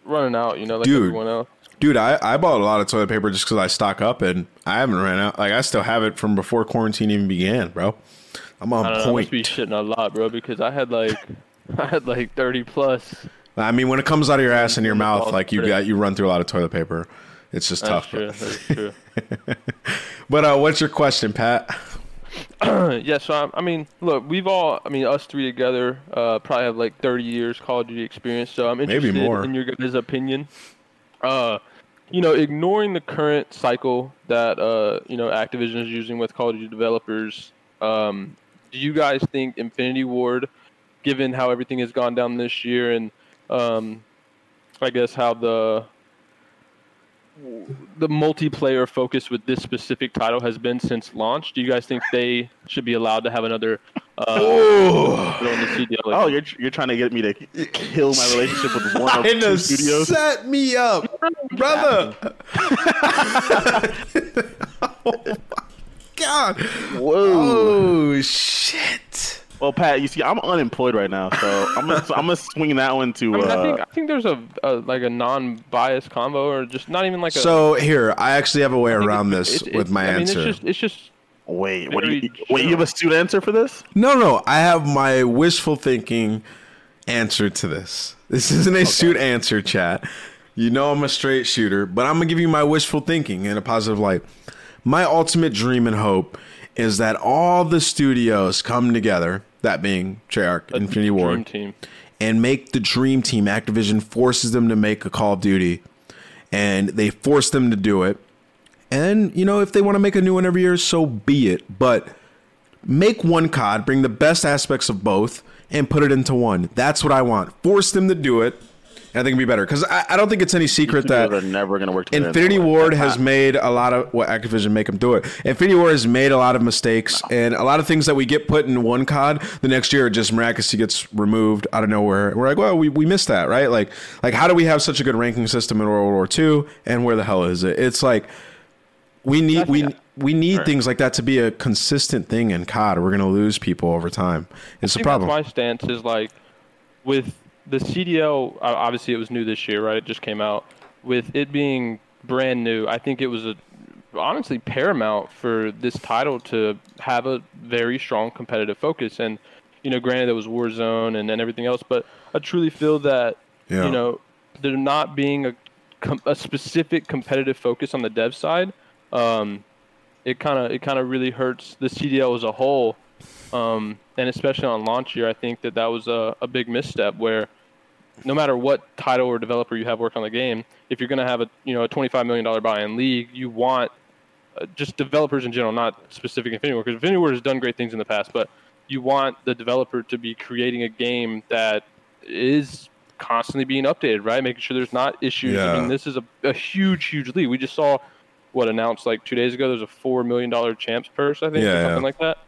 running out. You know, like Dude. everyone else. Dude, I, I bought a lot of toilet paper just because I stock up and I haven't ran out. Like, I still have it from before quarantine even began, bro. I'm on I don't know. I must be shitting a lot, bro, because I had like I had like 30 plus. I mean, when it comes out of your ass and your mouth, like you got you run through a lot of toilet paper. It's just That's tough. true. That's true. But uh, what's your question, Pat? yeah, so I, I mean, look, we've all, I mean, us three together, uh, probably have like 30 years Call of Duty experience. So I'm Maybe interested more. in your guys' opinion. Uh, you know, ignoring the current cycle that uh, you know Activision is using with Call of Duty developers, um, do you guys think Infinity Ward, given how everything has gone down this year, and um, I guess how the the multiplayer focus with this specific title has been since launch. Do you guys think they should be allowed to have another? Uh, put on the CDL? Oh, you're you're trying to get me to kill my relationship with one of Trying two to studios. set me up, brother. oh my god! Whoa! Oh shit! Well, Pat, you see, I'm unemployed right now, so I'm gonna so I'm gonna swing that one to. I mean, I uh, think I think there's a, a like a non-biased combo, or just not even like a. So here, I actually have a way around it's- this it's- with my I mean, answer. It's just, it's just wait, wait, very you, wait, you have a student answer for this? No, no, I have my wishful thinking answer to this. This isn't a shoot answer, chat. You know I'm a straight shooter, but I'm gonna give you my wishful thinking in a positive light. My ultimate dream and hope is that all the studios come together, that being Treyarch, Infinity dream Ward, team. and make the dream team. Activision forces them to make a Call of Duty, and they force them to do it. And you know, if they want to make a new one every year, so be it. But make one COD, bring the best aspects of both, and put it into one. That's what I want. Force them to do it. And I think it'd be better because I, I don't think it's any secret that Studios are never gonna work. Infinity. Ward has not- made a lot of what Activision make them do it. Infinity Ward has made a lot of mistakes and a lot of things that we get put in one COD. The next year, it just miraculously gets removed out of nowhere. We're like, well, we, we missed that, right? Like, like how do we have such a good ranking system in World War II and where the hell is it? It's like we need we we need things like that to be a consistent thing in COD. We're gonna lose people over time. It's I a think problem. That's my stance is like, with the CDL, obviously it was new this year, right? It just came out. With it being brand new, I think it was a honestly paramount for this title to have a very strong competitive focus. And you know, granted, it was Warzone and, and everything else, but I truly feel that Yeah. you know there not being a a specific competitive focus on the dev side, um, it kind of it kind of really hurts the CDL as a whole, um, and especially on launch year, I think that that was a, a big misstep where no matter what title or developer you have work on the game, if you're going to have a you know a 25 million dollar buy-in league, you want uh, just developers in general, not specific Infinity Ward, because Infinity Ward has done great things in the past, but you want the developer to be creating a game that is constantly being updated, right? Making sure there's not issues. I mean, this is a, a huge, huge league. We just saw what announced like two days ago. There's a four million dollar champs purse, I think, Yeah, or yeah. something like that.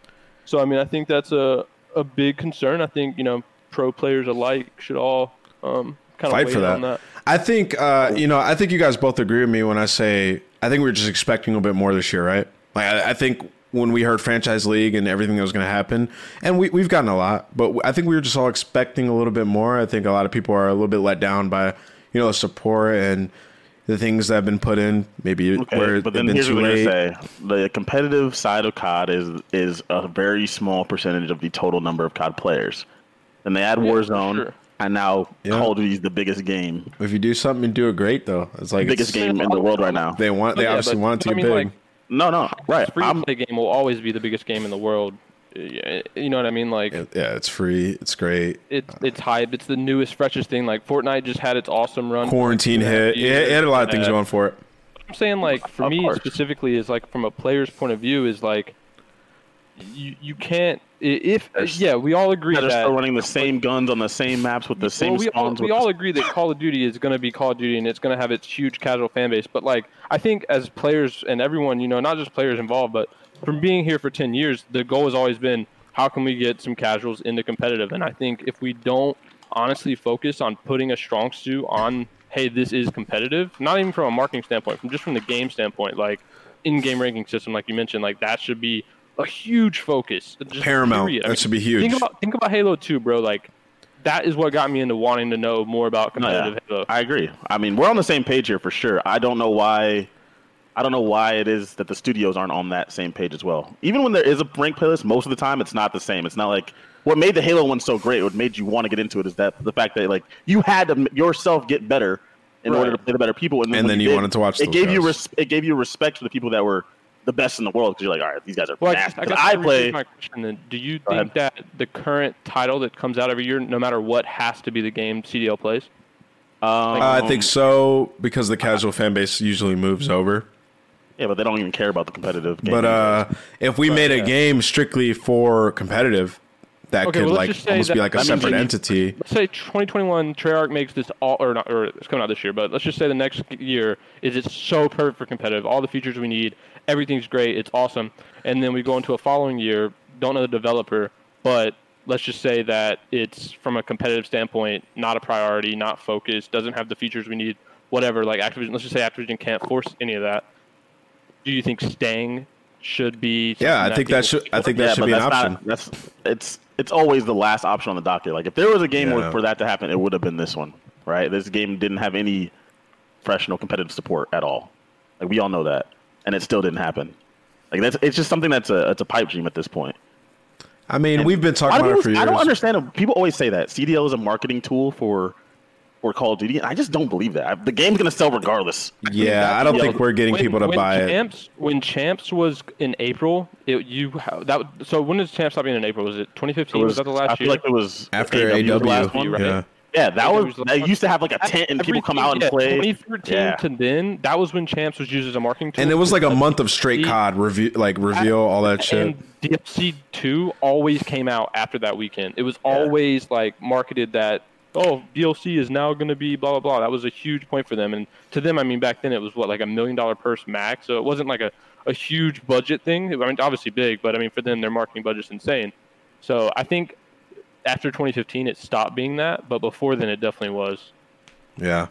So I mean, I think that's a a big concern. I think you know pro players alike should all um, kind of fight for that. on that. I think uh, you know. I think you guys both agree with me when I say I think we are just expecting a bit more this year, right? Like I, I think when we heard franchise league and everything that was going to happen, and we we've gotten a lot, but I think we were just all expecting a little bit more. I think a lot of people are a little bit let down by you know the support and the things that have been put in. Maybe Okay, where but then been here's too what I'm gonna say: the competitive side of COD is is a very small percentage of the total number of COD players. Then they add Yeah, Warzone, sure. And now Yeah. Call of Duty is the biggest game. If you do something and do it great, though, it's like biggest it's- game in the world right now. They want. They Yeah, obviously but- want it to I be mean, big. like, No, no, right. Free to play game will always be the biggest game in the world. You know what I mean? Like, yeah, it's free. It's great. it's it's hype. It's the newest, freshest thing. Like Fortnite just had its awesome run. Quarantine two and a half hit. Yeah, it had a lot of things going for it. I'm saying like for Of me course. specifically is like from a player's point of view is like you you can't if yeah we all agree they're that still running the same guns on the same maps with the same well, we all, spawns. we all agree that Call of Duty is going to be Call of Duty and it's going to have its huge casual fan base. But like, I think as players and everyone, you know, not just players involved, but from being here for ten years, the goal has always been how can we get some casuals into competitive. And I think if we don't honestly focus on putting a strong suit on, hey, this is competitive, not even from a marketing standpoint, from just from the game standpoint, like in-game ranking system, like you mentioned, like that should be a huge focus. just Paramount. period. That should be huge. Think about think about Halo 2, bro. Like that is what got me into wanting to know more about No, yeah. competitive Halo. I agree. I mean, we're on the same page here for sure. I don't know why. I don't know why it is that the studios aren't on that same page as well. Even when there is a rank playlist, most of the time it's not the same. It's not like what made the Halo one so great. What made you want to get into it is that the fact that like you had to yourself get better in order to play the better people, and, And then you did, wanted to watch It those gave you res- it gave you respect for the people that were the best in the world because you're like, all right, these guys are Well, I, fast. I, 'Cause guess I that play. my question then. Do you Go think that the current title that comes out every year, no matter what, has to be the game CDL plays? Um, Uh, I think so because the casual fan base usually moves over. Yeah, but they don't even care about the competitive. Game But uh, if we But, made a yeah. game strictly for competitive, that Okay, could well, like just say almost be like a that means separate that entity. Let's say 2021 Treyarch makes this all, or not, or it's coming out this year, but let's just say the next year is it's so perfect for competitive, all the features we need, everything's great, it's awesome, and then we go into a following year, don't know the developer, but let's just say that it's from a competitive standpoint not a priority, not focused, doesn't have the features we need, whatever. Like Activision, let's just say Activision can't force any of that. Do you think staying should be? Yeah, I think that should. I think that Yeah, should be an that's option. Not, that's it's it's always the last option on the docket. Like if there was a game Yeah. for that to happen, it would have been this one, right? This game didn't have any professional competitive support at all. Like we all know that, and it still didn't happen. Like that's it's just something that's a it's a pipe dream at this point. I mean, And we've been talking do about it for years. I don't understand. it. People always say that CDL is a marketing tool for for Call of Duty. and I just don't believe that. I- The game's gonna sell regardless. Yeah, I don't think we're getting when, people to when buy it. champs, When Champs was in April, it, you that so when did Champs stop being in April? Was it 2015? It was, that the last I feel year? like it was After was the AW, last one, right? Yeah. Yeah, that was. was the They used to have like a tent and people come out and Everything- play. yeah, 2013 Yeah. to then, that was when Champs was used as a marketing tool. And it was like a month of straight DLC COD review, like reveal all that shit. And DLC two always came out after that weekend. It was always like marketed that oh DLC is now going to be blah blah blah. That was a huge point for them. And to them, I mean back then it was what like a million dollar purse max. So it wasn't like a, a huge budget thing. I mean obviously big, but I mean for them their marketing budget's insane. So I think after 2015 it stopped being that, but before then it definitely was. Yeah.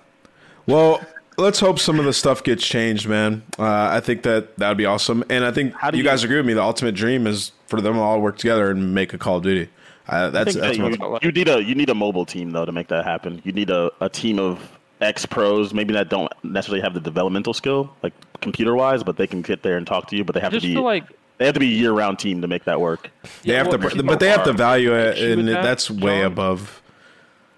Well, let's hope some of the stuff gets changed, man. Uh, I think that that would be awesome, and I think you, you- guys agree with me. The ultimate dream is for them all to work together and make a Call of Duty. I, I that's that's that you, you need a you need a mobile team though to make that happen. You need a, a team of ex pros, maybe that don't necessarily have the developmental skill, like computer wise, but they can get there and talk to you. But they have to be like they have to be a year round team to make that work. they have well, to, people but they have to value it, and that, that's way John. above.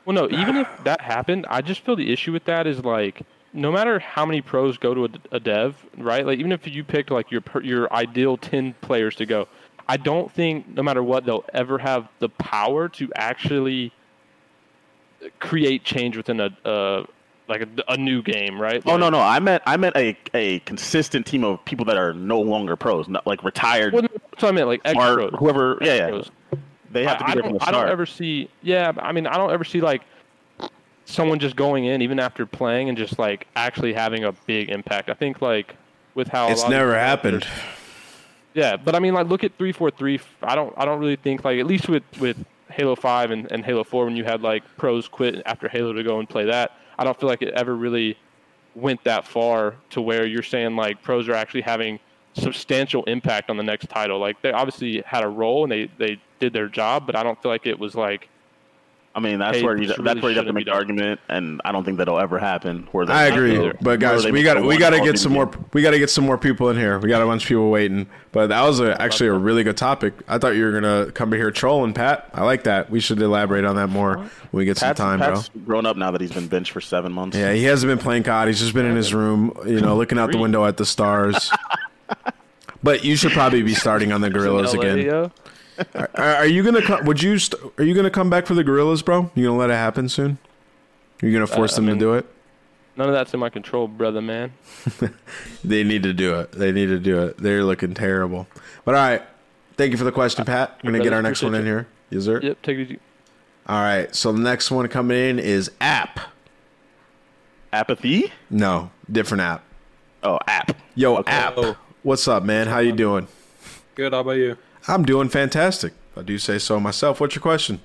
Well, no, even if that happened, I just feel the issue with that is like no matter how many pros go to a, a dev, right? Like even if you picked like your your ideal ten players to go, I don't think no matter what they'll ever have the power to actually create change within a uh, like a, a new game, right? Oh no no, I meant I meant a, a consistent team of people that are no longer pros, not like retired. Well, no, that's what I meant, like ex pros, whoever- yeah, yeah. Ex-pros. They have to be I, there I from don't, the I don't ever see. Yeah, I mean, I don't ever see like someone just going in even after playing and just like actually having a big impact. I think like with how a It's lot never these happened. Yeah, but I mean, like look at three four three. I don't I don't really think like at least with with Halo Five and, and Halo Four when you had like pros quit after Halo to go and play that. I don't feel like it ever really went that far to where you're saying like pros are actually having substantial impact on the next title. Like they obviously had a role and they they did their job, but I don't feel like it was like. I mean, that's hey, where you this that's where you have to make the argument, and I don't think that'll ever happen. Where I agree, the- but guys, we got we got to get some more. game. We got to get some more people in here. We got a bunch of people waiting, but that was a, actually a really good topic. I thought you were gonna come here trolling, Pat. I like that. We should elaborate on that more when we get Pat's, some time, Pat's bro. grown up now that he's been benched for seven months. Yeah, he hasn't been playing COD. He's just been in his room, you know, looking out the window at the stars. but you should probably be starting on the Guerrillas LA, again. Yo. Are, are you gonna? Come, would you? St- are you gonna come back for the Guerrillas, bro? You gonna let it happen soon? You're gonna force Uh, I them mean- to do it? None of that's in my control, brother man. They need to do it. They need to do it. They're looking terrible. But all right. Thank you for the question, Pat. We're gonna get our next one in here. Yes, sir. Yep, take it easy. All right. So the next one coming in is app. Apathy? No, different app. Oh, app. Yo, app. What's up, man? How you doing? Good. How about you? I'm doing fantastic. I do say so myself. What's your question?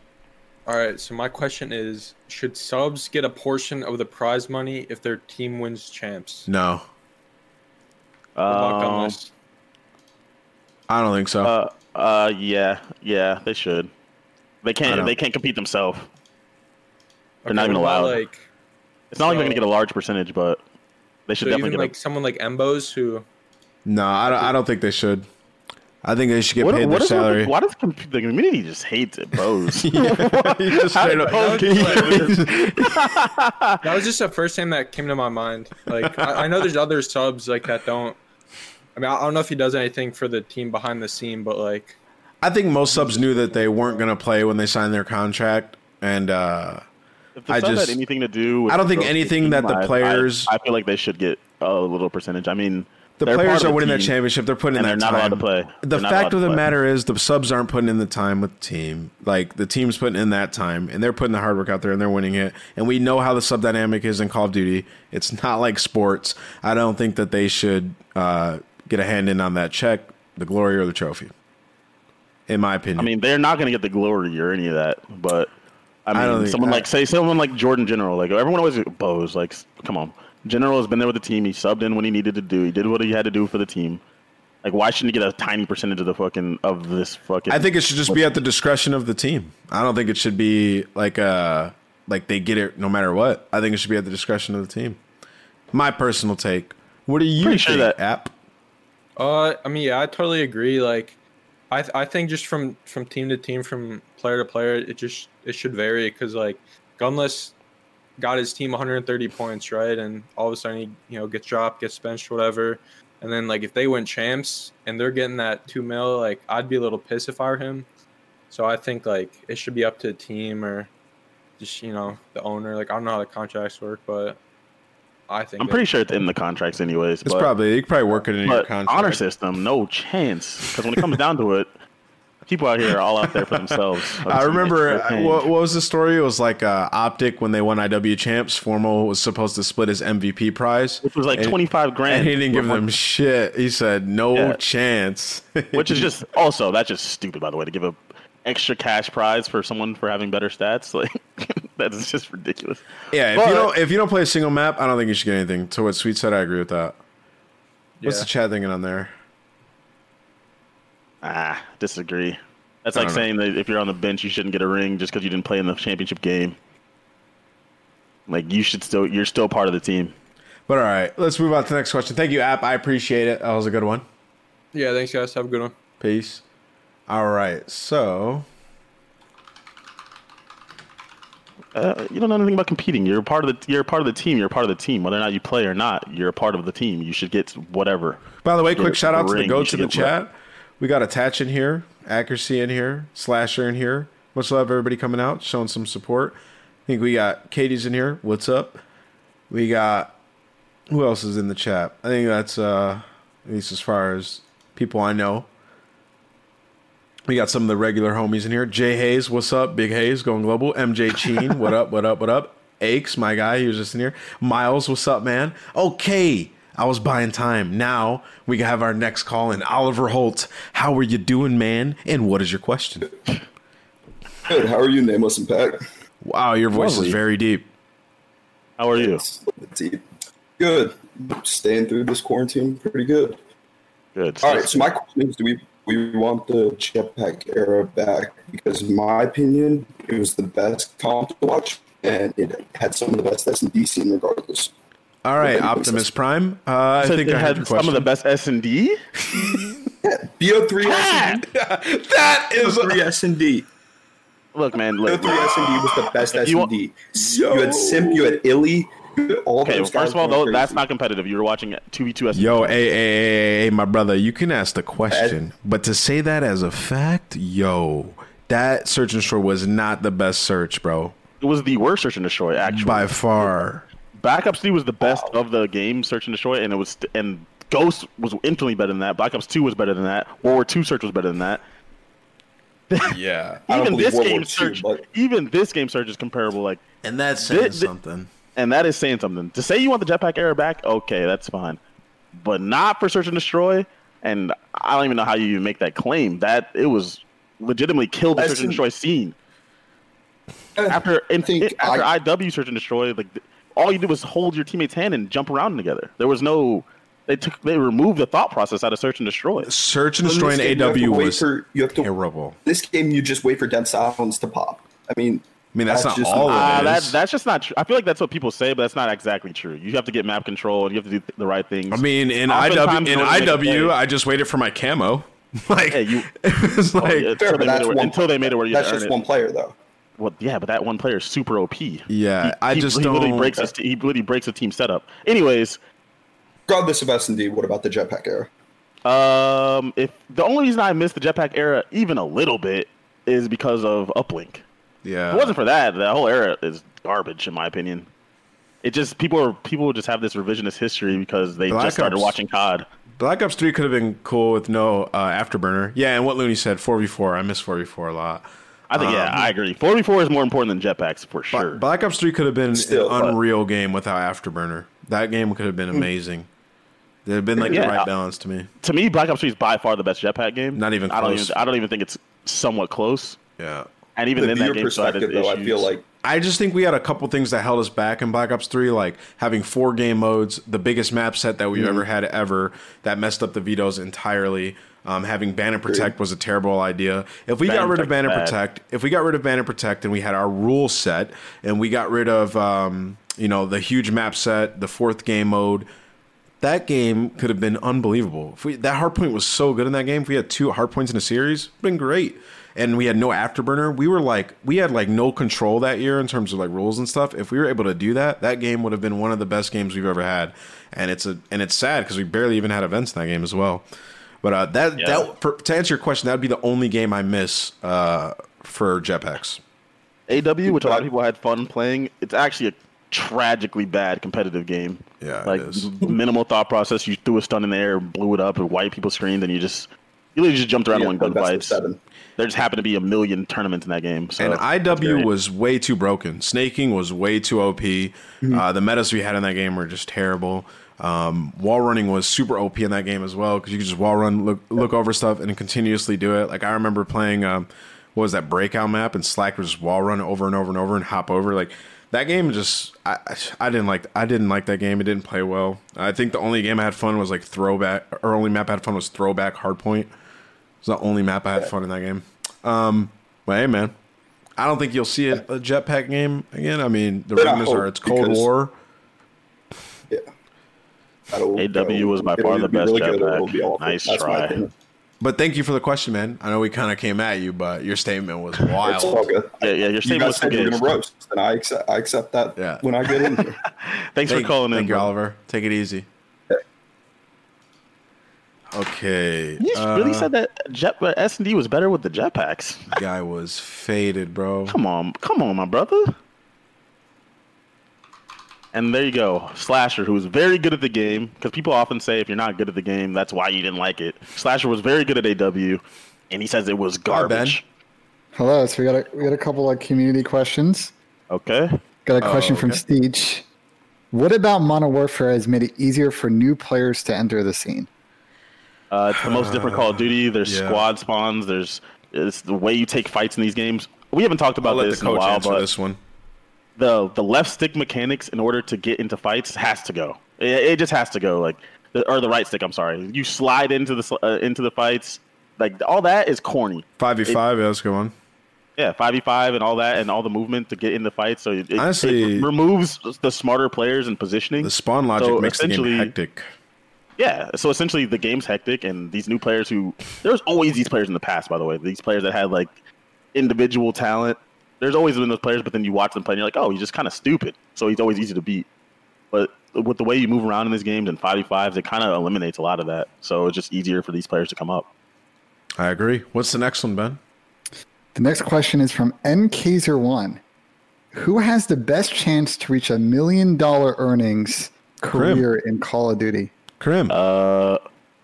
All right. So my question is: Should subs get a portion of the prize money if their team wins champs? No, Good luck on Um, this. I don't think so. Uh, uh, yeah, yeah, they should. They can't. They can't compete themselves. They're Okay, not even allowed. Like, it's not like they're gonna get a large percentage, but they should so definitely even get like someone like Embos who no, I don't, I don't think they should. I think they should get What, paid what their salary. the, why does com- the community just hate it, Bose? He just straight up- Bose get away with this? that was just the first thing that came to my mind. Like I, I know there's other subs like that don't. I mean, I don't know if he does anything for the team behind the scene, but like, I think most subs knew that they weren't going to play when they signed their contract, and uh, If the I just had anything to do with I don't think anything team, that the I- I- players I, feel like they should get a little percentage. I mean, the they're players are winning that championship. They're putting in that they're not time. allowed to play. The They're fact of the play. matter is, the subs aren't putting in the time with the team. Like the team's putting in that time, and they're putting the hard work out there, and they're winning it. And we know how the sub dynamic is in Call of Duty. It's not like sports. I don't think that they should uh, get a hand in on that check, the glory or the trophy. In my opinion, I mean, they're not going to get the glory or any of that, but I mean, I someone I- like say someone like Jordan General, like everyone always bows, like come on, General has been there with the team. He subbed in when he needed to do. He did what he had to do for the team. Like, why shouldn't he get a tiny percentage of the fucking of this fucking? I think it should just be at the discretion of the team. I don't think it should be like uh like they get it no matter what. I think it should be at the discretion of the team. My personal take. What do you Pretty think, sure that- app? uh, I mean, yeah, I totally agree. Like, I th- I think just from from team to team, from player to player, it just it should vary because like Gunless got his team 130 points, right, and all of a sudden he you know gets dropped, gets benched, whatever. And then like if they win champs and they're getting that two mil, like I'd be a little pissed if I were him. So I think like it should be up to the team or just you know the owner. Like I don't know how the contracts work, but I think I'm pretty sure it's in the contracts anyways. It's but, probably you could probably work it in your contract. honor system, no chance. Because when it comes down to it, people out here are all out there for themselves. I remember It's uh, change. what, what was the story? It was like uh, OpTic when they won IW champs. Formal was supposed to split his MVP prize, Which was like 25 grand. and he didn't give them one- shit. He said no Yeah. chance. Which is just also that's just stupid by the way to give a extra cash prize for someone for having better stats. Like that's just ridiculous. yeah. If But- you don't if you don't play a single map, I don't think you should get anything. To what Sweet said, I agree with that. What's Yeah. the chat thinking on there? Ah, disagree. That's like don't know. saying that if you're on the bench, you shouldn't get a ring just because you didn't play in the championship game. Like you should still, you're still part of the team. But all right, let's move on to the next question. Thank you, App. I appreciate it. That was a good one. Yeah, thanks guys. Have a good one. Peace. All right, so Uh, you don't know anything about competing. You're a part of the, you're a part of the team. You're a part of the team, whether or not you play or not. You're a part of the team. You should get whatever. By the way, quick shout out to the ring, go to the get chat. We got attach in here, accuracy in here, slasher in here. Much love, everybody coming out, showing some support. I think we got Katie's in here. What's up? We got who else is in the chat? I think that's uh at least as far as people I know. We got some of the regular homies in here. Jay Hayes, what's up? Big Hayes going global. MJ Cheen, what up? What up? What up? Aches, my guy, he was just in here. Miles, what's up, man? Okay, I was buying time. Now we can have our next call in. Oliver Holt, how are you doing, man? And what is your question? Good. How are you, Nameless and Pack? Wow, your voice Lovely. is very deep. How are you? It's a little bit deep. Good. Staying through this quarantine pretty good. Good. All right. So my question is, do we we want the jetpack era back? Because in my opinion, it was the best comp to watch, and it had some of the best S and D scene regardless. All right, Optimus Prime. Uh, I think it I had had some of the best S and D. BO3 S that is three S and D. Look, man. Look, BO3 S and D was the best S and D. You had Simp, you had Illy, all Okay, well, those first of all, going though, that's not competitive. You were watching two v two S. Yo, hey, hey, hey, hey, hey, my brother, you can ask the question, but to say that as a fact, yo, that search and destroy was not the best search, bro. It was the worst search and destroy, actually. By far. Black Ops 3 was the best of the game search and destroy, and it was and Ghost was infinitely better than that. Black Ops 2 was better than that. World War 2 search was better than that. Yeah. Even this World game II, search, but- even this game search is comparable. Like, and that's Thi- saying thi- something. and that is saying something. To say you want the jetpack era back, okay, that's fine, but not for search and destroy. And I don't even know how you even make that claim. That it was legitimately killed the That's search and destroy scene. After in, think after I- IW search and destroy, like th- all you did was hold your teammate's hand and jump around together. There was no. They took they removed the thought process out of search and destroy. Search and destroy this in game, you have to AW wait was for- you have to- terrible. This game, you just wait for dead silence to pop. I mean, I mean, that's, not just all Uh, it that, is. that's just not true. I feel like that's what people say, but that's not exactly true. You have to get map control and you have to do th- the right things. I mean, in IW, Oftentimes, in in order to make a IW, I just waited for my camo. Like, Yeah, you. it's Oh, like, yeah, fair, until, they made it, where- until they made it where you that's just earn one player, though. Well, yeah, but that one player is super OP. yeah, He- I he- just he don't. literally breaks his, he literally breaks a team setup. Anyways, Regardless of S and D, what about the jetpack era? um, if the only reason I missed the jetpack era even a little bit is because of uplink. yeah, If it wasn't for that, the whole era is garbage in my opinion. It just people are people just have this revisionist history because they Black just started Ops- watching COD. Black Ops 3 could have been cool with no uh, afterburner. Yeah, and what Looney said, 4v4. I miss 4v4 a lot. I think yeah, I agree. Four v four is more important than jetpacks for sure. Black Ops 3 could have been Still, an but- unreal game without afterburner. That game could have been amazing. There'd have been like Yeah, the right I- balance to me. to me, Black Ops Three is by far the best jetpack game. Not even I don't even. I don't even think it's somewhat close. Yeah. And even The then, that game still had its perspective, though, I feel like I just think we had a couple things that held us back in Black Ops 3, like having four game modes, the biggest map set that we've Mm-hmm. ever had ever, that messed up the vetoes entirely. Um, having ban and protect was a terrible idea. If we Ban got rid of ban and protect, if we got rid of ban and protect, and we had our rule set, and we got rid of um, you know the huge map set, the fourth game mode, that game could have been unbelievable. If we, that hardpoint was so good in that game. If we had two hardpoints in a series, been great. And we had no afterburner. We were like, we had like no control that year in terms of like rules and stuff. If we were able to do that, that game would have been one of the best games we've ever had. And it's a and it's sad because we barely even had events in that game as well. But uh, that Yeah. that for, to answer your question, that would be the only game I miss uh, for Jetpacks. AW, which a lot of people had fun playing, it's actually a tragically bad competitive game. Yeah, like it is. minimal thought process. You threw a stun in the air, blew it up, and white people screamed, and you just you literally just jumped around Yeah, and won best of gunfights. There just happened to be a million tournaments in that game. So and it's IW was way too broken. Snaking was way too OP. Mm-hmm. Uh, the metas we had in that game were just terrible. Um, wall running was super OP in that game as well because you could just wall run, look look over stuff, and continuously do it. Like I remember playing, um, what was that breakout map, and Slack would just wall run over and over and over and hop over. Like that game just, I I didn't like I didn't like that game. It didn't play well. I think the only game I had fun was like throwback, or only map I had fun was throwback hardpoint. It's the only map I had fun in that game. Um, but hey, man, I don't think you'll see a, a jetpack game again. I mean, the rumors are it's Cold War. That'll- AW was by far the best really good or jetpack. it'll be awful. Nice That's try. But thank you for the question, man. I know we kind of came at you, but your statement was wild. It's all good. Yeah, yeah, your you statement guys was said you were engaged. gonna roast, and I accept. I accept that Yeah. when I get in here. Thanks Thank- for calling Thank in, you, bro. Oliver. Take it easy. Okay. You really uh, said that jet S and D was better with the jetpacks. guy was faded, bro. Come on, come on, my brother. And there you go, Slasher, who was very good at the game. Because people often say if you're not good at the game, that's why you didn't like it. Slasher was very good at AW, and he says it was garbage. Hello. So we got a we got a couple of community questions. Okay. Got a question Oh, from okay. Steech. What about Modern Warfare has made it easier for new players to enter the scene? Uh, it's the most different Call of Duty. There's Yeah. squad spawns. There's it's the way you take fights in these games. We haven't talked about I'll let this the in a coach while, answer but this one. The the left stick mechanics in order to get into fights has to go. It, it just has to go. Like the, or the right stick. I'm sorry. You slide into the uh, into the fights. Like all that is corny. Five v five. Yeah, let's go on. Yeah, five v five and all that, and all the movement to get in the fight. So it, it- Honestly- it removes the smarter players and positioning. The spawn logic So makes the game hectic. Yeah, so essentially the game's hectic, and these new players who there's always these players in the past. By the way, these players that had like individual talent. There's always been those players, but then you watch them play, and you're like, oh, he's just kind of stupid. So he's always easy to beat. But with the way you move around in these games and 5v5s, it kind of eliminates a lot of that. So it's just easier for these players to come up. I agree. What's the next one, Ben? The next question is from NKzer1. Who has the best chance to reach a million dollar earnings career in Call of Duty? Crim. Uh,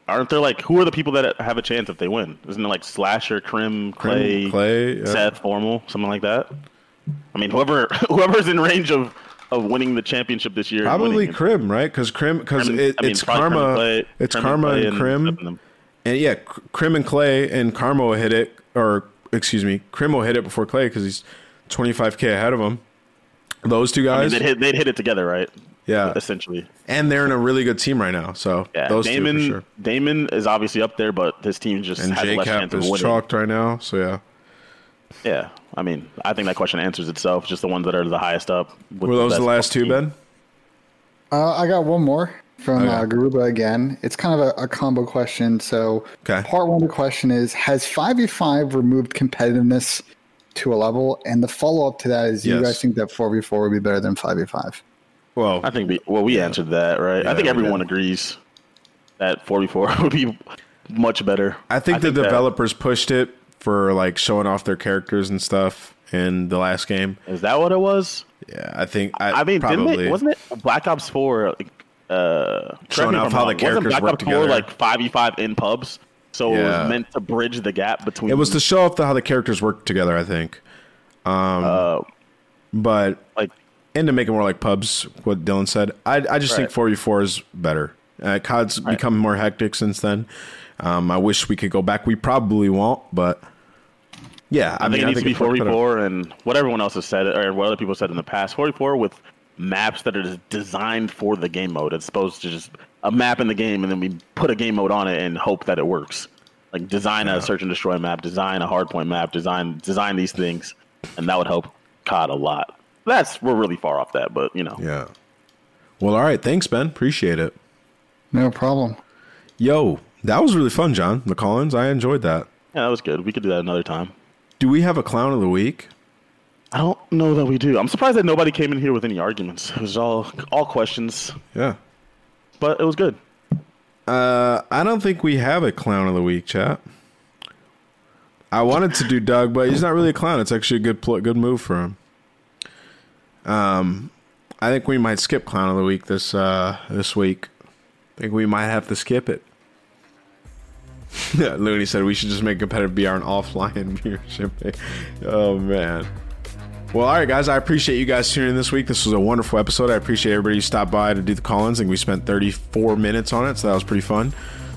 aren't there like who are the people that have a chance if they win? Isn't it like Slasher, Crim, Clay, Clay, yeah. Seth, Formal, something like that? I mean, whoever whoever's in range of of winning the championship this year. Probably. Crim, right? Because Crim, because it, I mean, it's Karma, Clay- it's and Karma and and Crim, and and yeah, Crim and Clay and Karma will hit it, or excuse me, Crim will hit it before Clay because he's 25k ahead of him. Those two I mean, guys, they'd hit, they'd hit it together, right? Yeah, Essentially. and they're in a really good team right now. So Yeah, those Damon, two for sure. Damon is obviously up there, but his team just And has less chance of is winning. chalked right now. So yeah, Yeah, I mean, I think that question answers itself. Just the ones that are the highest up. with were those the best last two, team. Ben? Uh, I got one more from Okay. uh, Garuba again. It's kind of a, a combo question. So, Okay. part one of the question is Has 5v5 removed competitiveness to a level? And the follow up to that is Do you guys think that 4v4 would be better than 5v5? Well, I think we well we answered that right. Yeah, I think everyone did. agrees that 44 would be much better. I think the that- developers pushed it for like showing off their characters and stuff in the last game. Is that what it was? Yeah, I think. I, I mean, probably. didn't it? Wasn't it Black Ops 4? Uh, correct Showing off I'm how the wrong, characters wasn't Black work Ops 4 together. like 5v5 in pubs? So it was meant to bridge the gap between. It was to show off the, how the characters work together. I think. Um, Uh, but like and to make it more like pubs, what Dylan said. I I just think four v four is better. Uh, COD's become more hectic since then. Um, I wish we could go back. We probably won't, but yeah, I, I, mean, think it needs to be it's much better. and what everyone else has said, or what other people said in the past. 44 with maps that are designed for the game mode, as opposed to just a map in the game and then we put a game mode on it and hope that it works. Like design a search and destroy map, design a hardpoint map, design design these things, and that would help COD a lot. That's we're really far off that, but you know. Yeah. Well, all right. Thanks, Ben. Appreciate it. No problem. Yo, that was really fun, John. The Collins. I enjoyed that. Yeah, that was good. We could do that another time. Do we have a clown of the week? I don't know that we do. I'm surprised that nobody came in here with any arguments. It was all all questions, Yeah. but it was good. Uh, I don't think we have a clown of the week, chat. I wanted to do Doug, but he's not really a clown. It's actually a good pl- good move for him. Um, I think we might skip clown of the week this uh this week. I think we might have to skip it. Looney said we should just make competitive BR an offline beer viewership. oh man. Well, all right, guys. I appreciate you guys tuning in this week. This was a wonderful episode. I appreciate everybody who stopped by to do the call-ins. I think we spent 34 minutes on it, so that was pretty fun.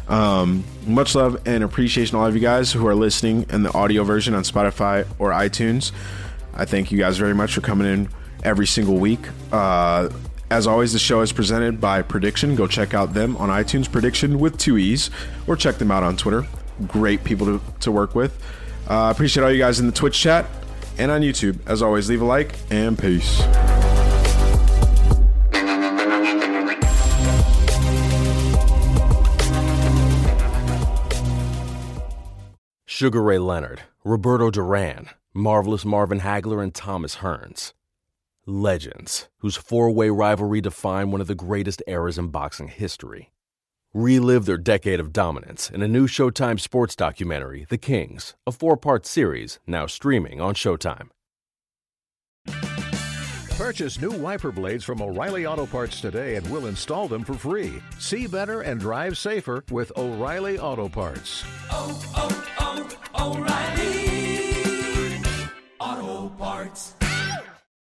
Um, much love and appreciation to all of you guys who are listening in the audio version on Spotify or iTunes. I thank you guys very much for coming in every single week. Uh, as always, the show is presented by Prediction. Go check out them on iTunes, Prediction with two E's, or check them out on Twitter. Great people to, to work with. I uh, appreciate all you guys in the Twitch chat and on YouTube. As always, leave a like and peace. Sugar Ray Leonard, Roberto Duran, Marvelous Marvin Hagler, and Thomas Hearns. Legends, whose four way rivalry defined one of the greatest eras in boxing history. Relive their decade of dominance in a new Showtime sports documentary, The Kings, a four part series now streaming on Showtime. Purchase new wiper blades from O'Reilly Auto Parts today and we'll install them for free. See better and drive safer with O'Reilly Auto Parts. Oh, oh, oh, O'Reilly Auto Parts.